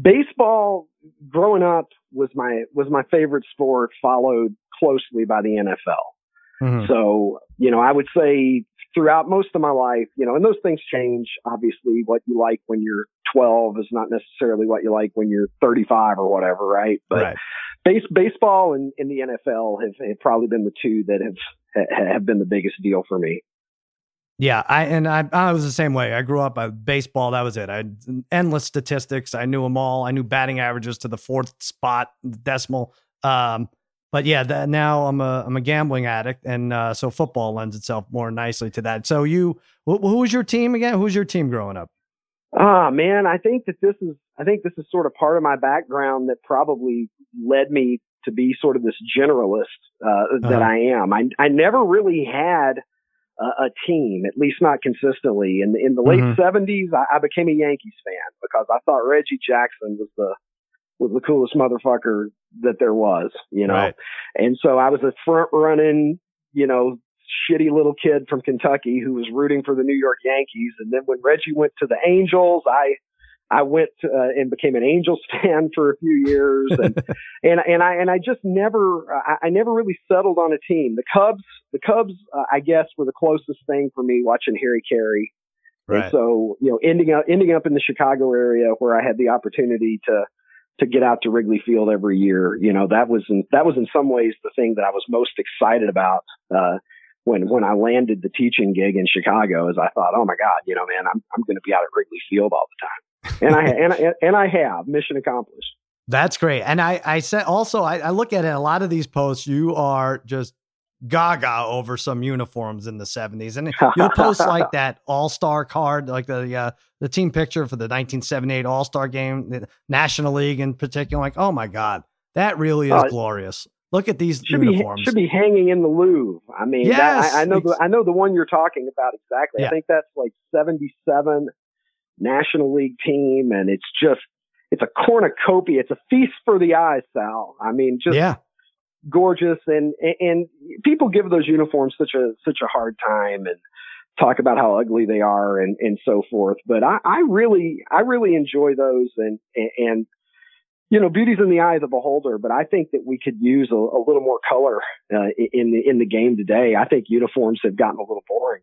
Baseball growing up was my was my favorite sport, followed closely by the NFL. Mm-hmm. So, you know, I would say throughout most of my life, you know, and those things change. Obviously, what you like when you're 12 is not necessarily what you like when you're 35 or whatever, right? But right. Base, baseball and, and the NFL have, have probably been the two that have have been the biggest deal for me. Yeah, I and I, I was the same way. I grew up by baseball. That was it. I had endless statistics. I knew them all. I knew batting averages to the fourth spot decimal. Um, but yeah, that, now I'm a I'm a gambling addict, and uh, so football lends itself more nicely to that. So you, wh- who was your team again? Who was your team growing up? Ah, man, I think that this is I think this is sort of part of my background that probably led me to be sort of this generalist uh, that uh-huh. I am. I I never really had a, a team, at least not consistently. In in the late mm-hmm. 70s, I, I became a Yankees fan because I thought Reggie Jackson was the was the coolest motherfucker that there was, you know. Right. And so I was a front running, you know, shitty little kid from Kentucky who was rooting for the New York Yankees. And then when Reggie went to the Angels, I I went to, uh, and became an Angels fan for a few years, and and and I and I just never I, I, never really settled on a team. The Cubs, the Cubs, uh, I guess, were the closest thing for me watching Harry Caray. Right. And so you know, ending up ending up in the Chicago area where I had the opportunity to to get out to Wrigley Field every year, you know, that was in, that was in some ways the thing that I was most excited about. Uh, when when I landed the teaching gig in Chicago, is I thought, oh my God, you know, man, I'm I'm going to be out at Wrigley Field all the time and I and I, and I have mission accomplished. That's great. And I I said also I, I look at it a lot of these posts. You are just gaga over some uniforms in the 70s and you'll post like that all-star card like the uh, the team picture for the 1978 all-star game the national league in particular like oh my god that really is uh, glorious look at these should uniforms be, should be hanging in the louvre i mean yes, that, I, I, know the, i know the one you're talking about exactly yeah. i think that's like 77 National League team, and it's just it's a cornucopia. It's a feast for the eyes, Sal. I mean, just yeah. gorgeous, and and people give those uniforms such a such a hard time and talk about how ugly they are and and so forth. But I, I really I really enjoy those, and and you know, beauty's in the eye of the beholder. But I think that we could use a, a little more color uh, in the in the game today. I think uniforms have gotten a little boring.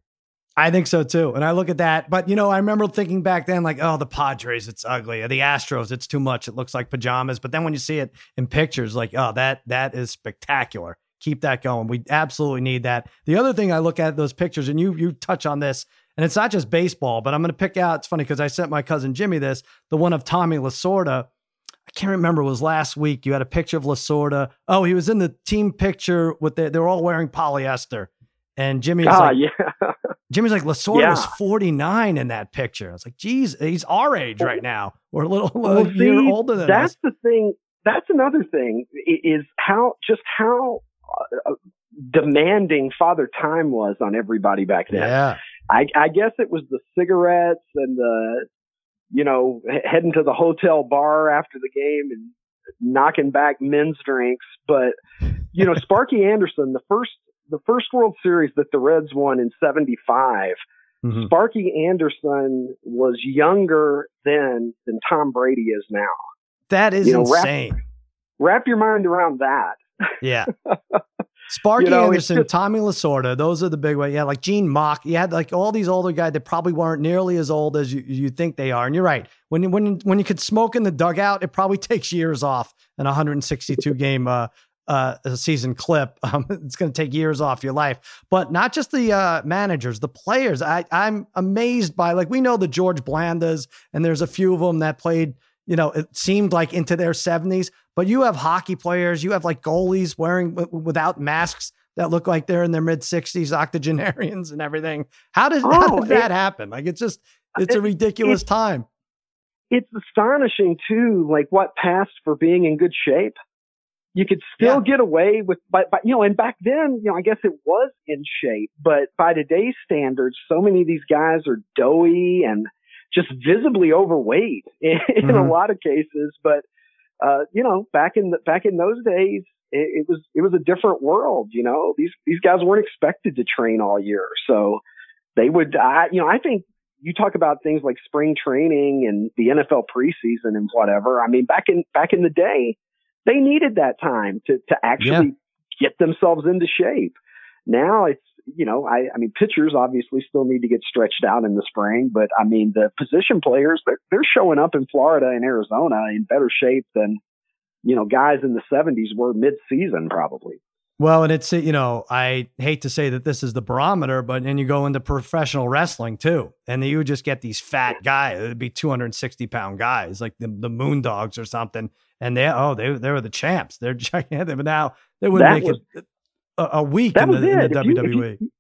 I think so too. And I look at that. But, you know, I remember thinking back then, like, oh, the Padres, it's ugly. The Astros, it's too much. It looks like pajamas. But then when you see it in pictures, like, oh, that that is spectacular. Keep that going. We absolutely need that. The other thing I look at those pictures, and you you touch on this, and it's not just baseball, but I'm going to pick out. It's funny because I sent my cousin Jimmy this, the one of Tommy Lasorda. I can't remember. It was last week. You had a picture of Lasorda. Oh, he was in the team picture with the. They were all wearing polyester, and Jimmy's ah, like, yeah. Jimmy's like, Lasorda yeah. was 49 in that picture. I was like, geez, he's our age right now. We're a little well, a year older than That's us. the thing. That's another thing is how, just how uh, demanding Father Time was on everybody back then. Yeah. I, I guess it was the cigarettes and the, you know, heading to the hotel bar after the game and knocking back men's drinks. But, you know, Sparky Anderson, the first the first World Series that the Reds won in 75, mm-hmm. Sparky Anderson was younger then than Tom Brady is now. That is you know, insane. Wrap, wrap your mind around that. Yeah. Sparky You know, Anderson, just- Tommy Lasorda, those are the big ones. Yeah, like Gene Mauch. You had like all these older guys that probably weren't nearly as old as you, you think they are. And you're right. When you, when when you could smoke in the dugout, it probably takes years off an 162 game uh, uh, a season clip. Um, it's going to take years off your life. But not just the uh, managers, the players. I, I'm amazed by like we know the George Blandas, and there's a few of them that played. You know, it seemed like into their 70s, but you have hockey players, you have like goalies wearing w- without masks that look like they're in their mid 60s, octogenarians and everything. How does how Oh, did that it- happen? Like it's just it's a It- ridiculous time. it's astonishing too, like what passed for being in good shape. You could still Yeah. get away with, but, but, you know, and back then, you know, I guess it was in shape, but by today's standards, so many of these guys are doughy and just visibly overweight in, in Mhm. a lot of cases. But, uh, you know, back in the, back in those days, it, it was, it was a different world, you know, these, these guys weren't expected to train all year. So they would, I, you know, I think you talk about things like spring training and the NFL preseason and whatever. I mean, back in back in the day, they needed that time to to actually get themselves into shape. Now it's you know, I, I mean, pitchers obviously still need to get stretched out in the spring, but I mean, the position players they're they're showing up in Florida and Arizona in better shape than you know guys in the 70s were mid season probably. Well, and it's you know I hate to say that this is the barometer, but then you go into professional wrestling too, and you just get these fat guys. It'd be two hundred and sixty pound guys, like the the Moondogs or something, and they oh they they were the champs. They're gigantic, but now they wouldn't That make was- it a, a week in the, in the If you- WWE. you-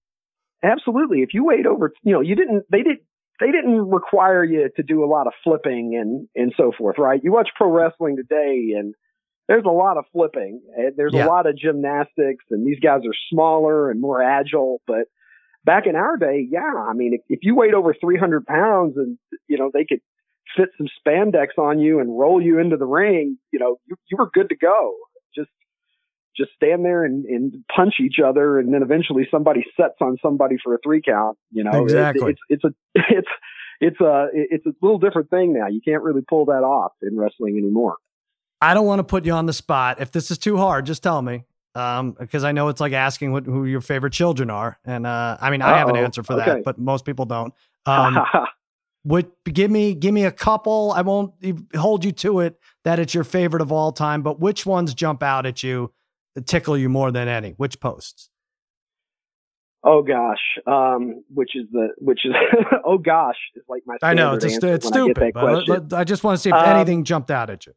absolutely. If you weighed over, you know, you didn't. They did. They didn't require you to do a lot of flipping and and so forth, right? You watch pro wrestling today, and there's a lot of flipping. And there's Yeah. a lot of gymnastics, and these guys are smaller and more agile. But back in our day, yeah, I mean, if, if you weighed over 300 pounds, and you know they could fit some spandex on you and roll you into the ring, you know, you, you were good to go. Just just stand there and, and punch each other, and then eventually somebody sets on somebody for a three count. You know, It- Exactly. it's it's a it's it's a it's a little different thing now. You can't really pull that off in wrestling anymore. I don't want to put you on the spot. If this is too hard, just tell me. Um, because I know it's like asking what, who your favorite children are, and uh, I mean I have an answer for Okay. that, but most people don't. Um, would give me give me a couple. I won't hold you to it that it's your favorite of all time, but which ones jump out at you, that tickle you more than any? Which posts? oh gosh, um, which is the which is oh gosh is like my I know it's a, it's when I stupid, but I just want to see if Um, anything jumped out at you.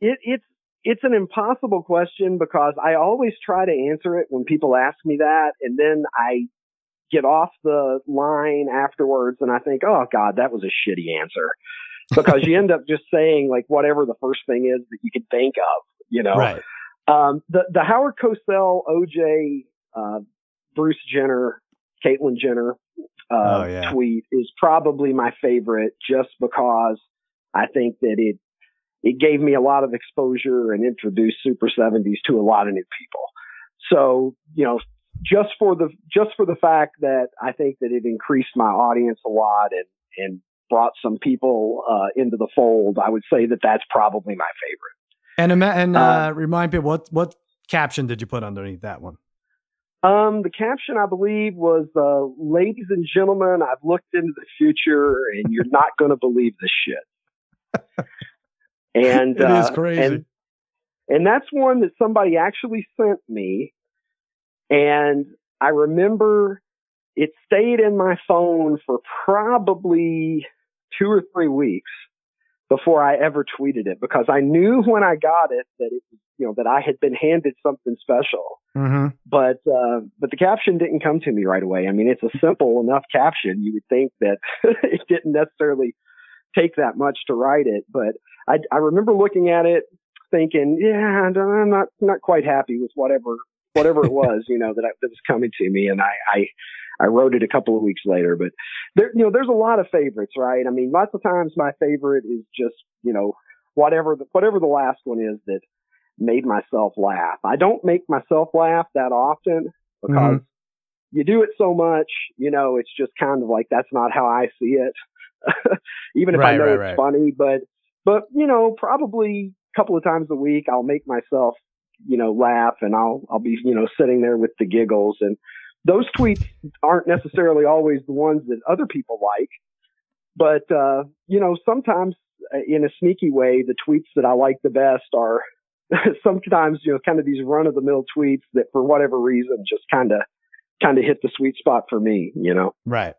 it, it's it's an impossible question because I always try to answer it when people ask me that, and then I get off the line afterwards and I think, oh God, that was a shitty answer, because you end up just saying like whatever the first thing is that you can think of, you know. Right. Um, the the Howard Cosell, OJ, uh, Bruce Jenner, Caitlyn Jenner uh, Oh, yeah. tweet is probably my favorite, just because I think that it it gave me a lot of exposure and introduced Super 70s to a lot of new people. So you know, just for the just for the fact that I think that it increased my audience a lot and and brought some people uh, into the fold, I would say that that's probably my favorite. And ima- and uh, Uh, remind me what what caption did you put underneath that one? Um, the caption, I believe, was, uh, ladies and gentlemen, I've looked into the future and you're not going to believe this shit. And, It is uh, crazy. And, and that's one that somebody actually sent me. And I remember it stayed in my phone for probably two or three weeks before I ever tweeted it because I knew when I got it that it, you know, that I had been handed something special Mm-hmm. but uh, but the caption didn't come to me right away. I mean, it's a simple enough caption. You would think that it didn't necessarily take that much to write it, but I, I remember looking at it, thinking, yeah, I'm not not quite happy with whatever whatever it was, you know, that, I, that was coming to me, and I, I I wrote it a couple of weeks later. But there, you know, there's a lot of favorites, right? I mean, lots of times my favorite is just you know whatever the, whatever the last one is that made myself laugh. I don't make myself laugh that often because mm-hmm. you do it so much, you know, it's just kind of like that's not how I see it. Even if I know right, it's right. funny, but but you know, probably a couple of times a week I'll make myself you know, laugh and I'll, I'll be, you know, sitting there with the giggles and those tweets aren't necessarily always the ones that other people like. But, uh, you know, sometimes uh, in a sneaky way, the tweets that I like the best are sometimes, you know, kind of these run of the mill tweets that for whatever reason just kind of, kind of hit the sweet spot for me, you know? Right.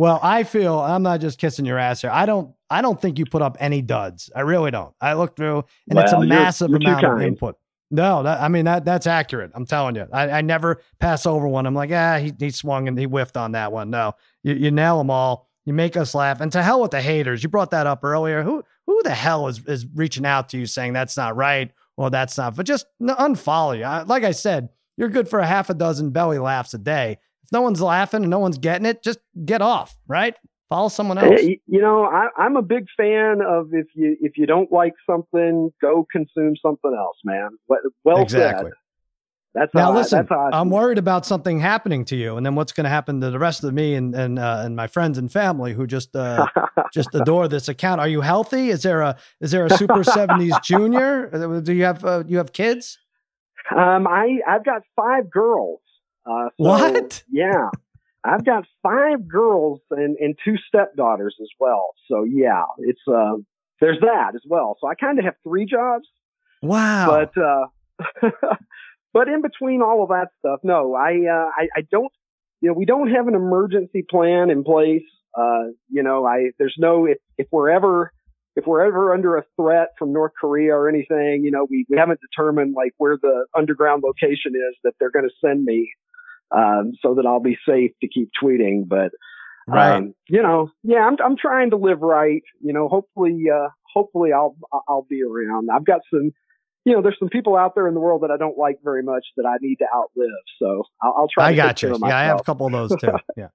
Well, I feel I'm not just kissing your ass here. I don't. I don't think you put up any duds. I really don't. I looked through, and well, it's a massive you're, you're amount of input. No, that, I mean that that's accurate. I'm telling you. I, I never pass over one. I'm like, ah, he, he swung and he whiffed on that one. No, you, you nail them all. You make us laugh. And to hell with the haters. You brought that up earlier. Who who the hell is is reaching out to you saying that's not right or that's not? But just unfollow you. I, like I said, you're good for a half a dozen belly laughs a day If no one's laughing and no one's getting it, just get off, right? Follow someone else. You know, I, I'm a big fan of if you if you don't like something, go consume something else, man. Well exactly. said. That's now. Listen, I, that's how I I'm worried about something happening to you, and then what's going to happen to the rest of me and and uh, and my friends and family who just uh, just adore this account. Are you healthy? Is there a is there a Super Seventies Junior? Uh, do you have uh, you have kids? Um, I I've got five girls. Uh, so, what? Yeah. I've got five girls and, and two stepdaughters as well. So yeah, it's uh there's that as well. So I kind of have three jobs. Wow. But uh but in between all of that stuff, no, I uh I, I don't you know, we don't have an emergency plan in place. Uh, you know, I there's no if if we're ever if we're ever under a threat from North Korea or anything, you know, we, we haven't determined like where the underground location is that they're going to send me um, so that I'll be safe to keep tweeting. But right. Um, you know, yeah, I'm I'm trying to live right. You know, hopefully, uh, hopefully I'll I'll be around. I've got some. You know, there's some people out there in the world that I don't like very much that I need to outlive. So I'll, I'll try. I got you. Yeah, I have a couple of those too. yeah.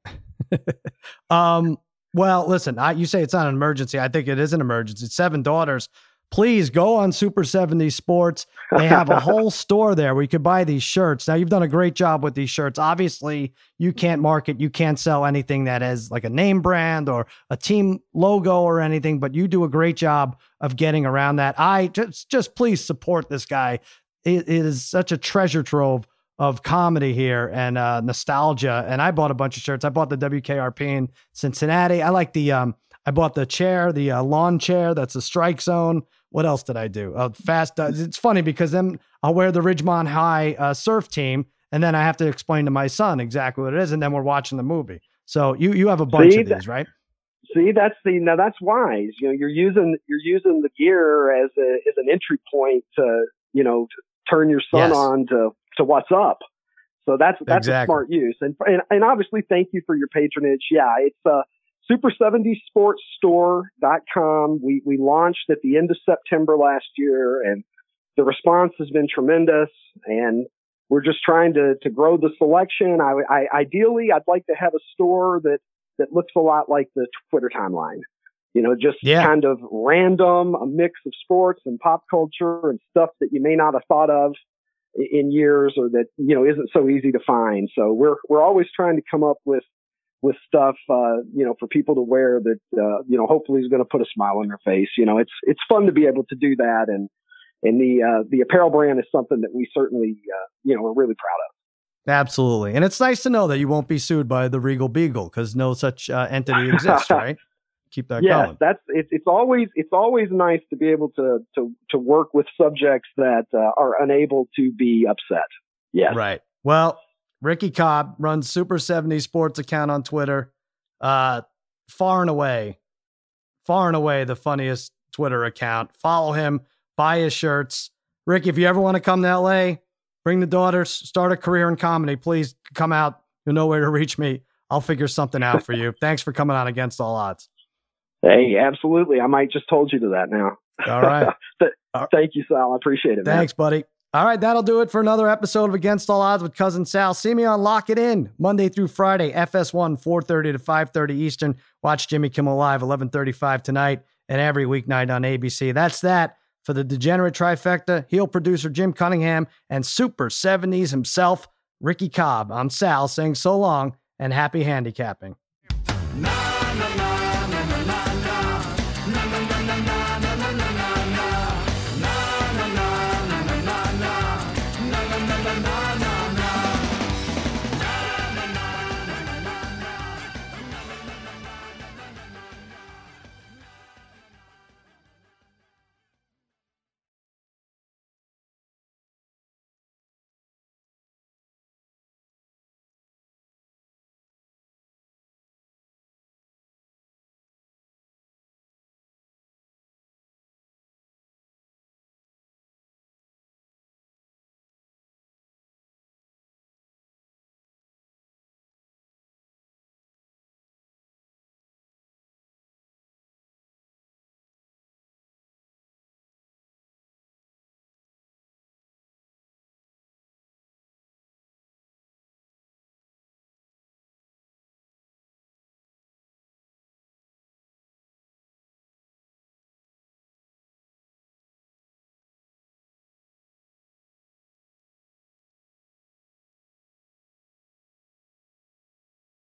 um. Well, listen. I, you say it's not an emergency. I think it is an emergency. Seven daughters please go on Super 70 Sports. They have a whole store there where you could buy these shirts. Now, you've done a great job with these shirts. Obviously, you can't market, you can't sell anything that has like a name brand or a team logo or anything, but you do a great job of getting around that. I just, just please support this guy. it, it is such a treasure trove of comedy here and uh, nostalgia. And I bought a bunch of shirts. I bought the WKRP in Cincinnati. I like the, um, I bought the chair, the uh, lawn chair. That's a strike zone. What else did I do? Uh, fast. Uh, it's funny because then I'll wear the Ridgemont High uh, surf team, and then I have to explain to my son exactly what it is, and then we're watching the movie. So you you have a bunch see, of these, right? See, that's the now that's wise. You know, you're using you're using the gear as a as an entry point to you know to turn your son yes. on to to what's up. So that's that's exactly. a smart use, and, and and obviously thank you for your patronage. Yeah, it's uh super70sportsstore.com. We, we launched at the end of September last year and the response has been tremendous and we're just trying to, to grow the selection. I, I, ideally, I'd like to have a store that, that looks a lot like the Twitter timeline. You know, just yeah. kind of random, a mix of sports and pop culture and stuff that you may not have thought of in years or that, you know, isn't so easy to find. So we're, we're always trying to come up with with stuff, uh, you know, for people to wear that, uh, you know, hopefully is going to put a smile on their face. You know, it's, it's fun to be able to do that. And, and the, uh, the apparel brand is something that we certainly, uh, you know, are really proud of. Absolutely. And it's nice to know that you won't be sued by the Regal Beagle because no such uh, entity exists, right? Keep that yeah, going. that's it's it's always it's always nice to be able to to to work with subjects that uh, are unable to be upset. Yes. Right. Well, Ricky Cobb runs Super 70 Sports account on Twitter. Uh, far and away, far and away the funniest Twitter account. Follow him, buy his shirts. Ricky, if you ever want to come to LA, bring the daughters, start a career in comedy, please come out. You'll know where to reach me. I'll figure something out for you. Thanks for coming on Against All Odds. Hey, absolutely. I might just told you to that now. All right. Thank you, Sal. I appreciate it. Thanks, man. buddy. All right, that'll do it for another episode of Against All Odds with Cousin Sal. See me on Lock It In Monday through Friday, FS1, 4:30 to 5:30 Eastern. Watch Jimmy Kimmel Live, 11:35 tonight, and every weeknight on ABC. That's that for the degenerate trifecta. Heel producer Jim Cunningham and Super 70s himself, Ricky Cobb. I'm Sal saying so long and happy handicapping.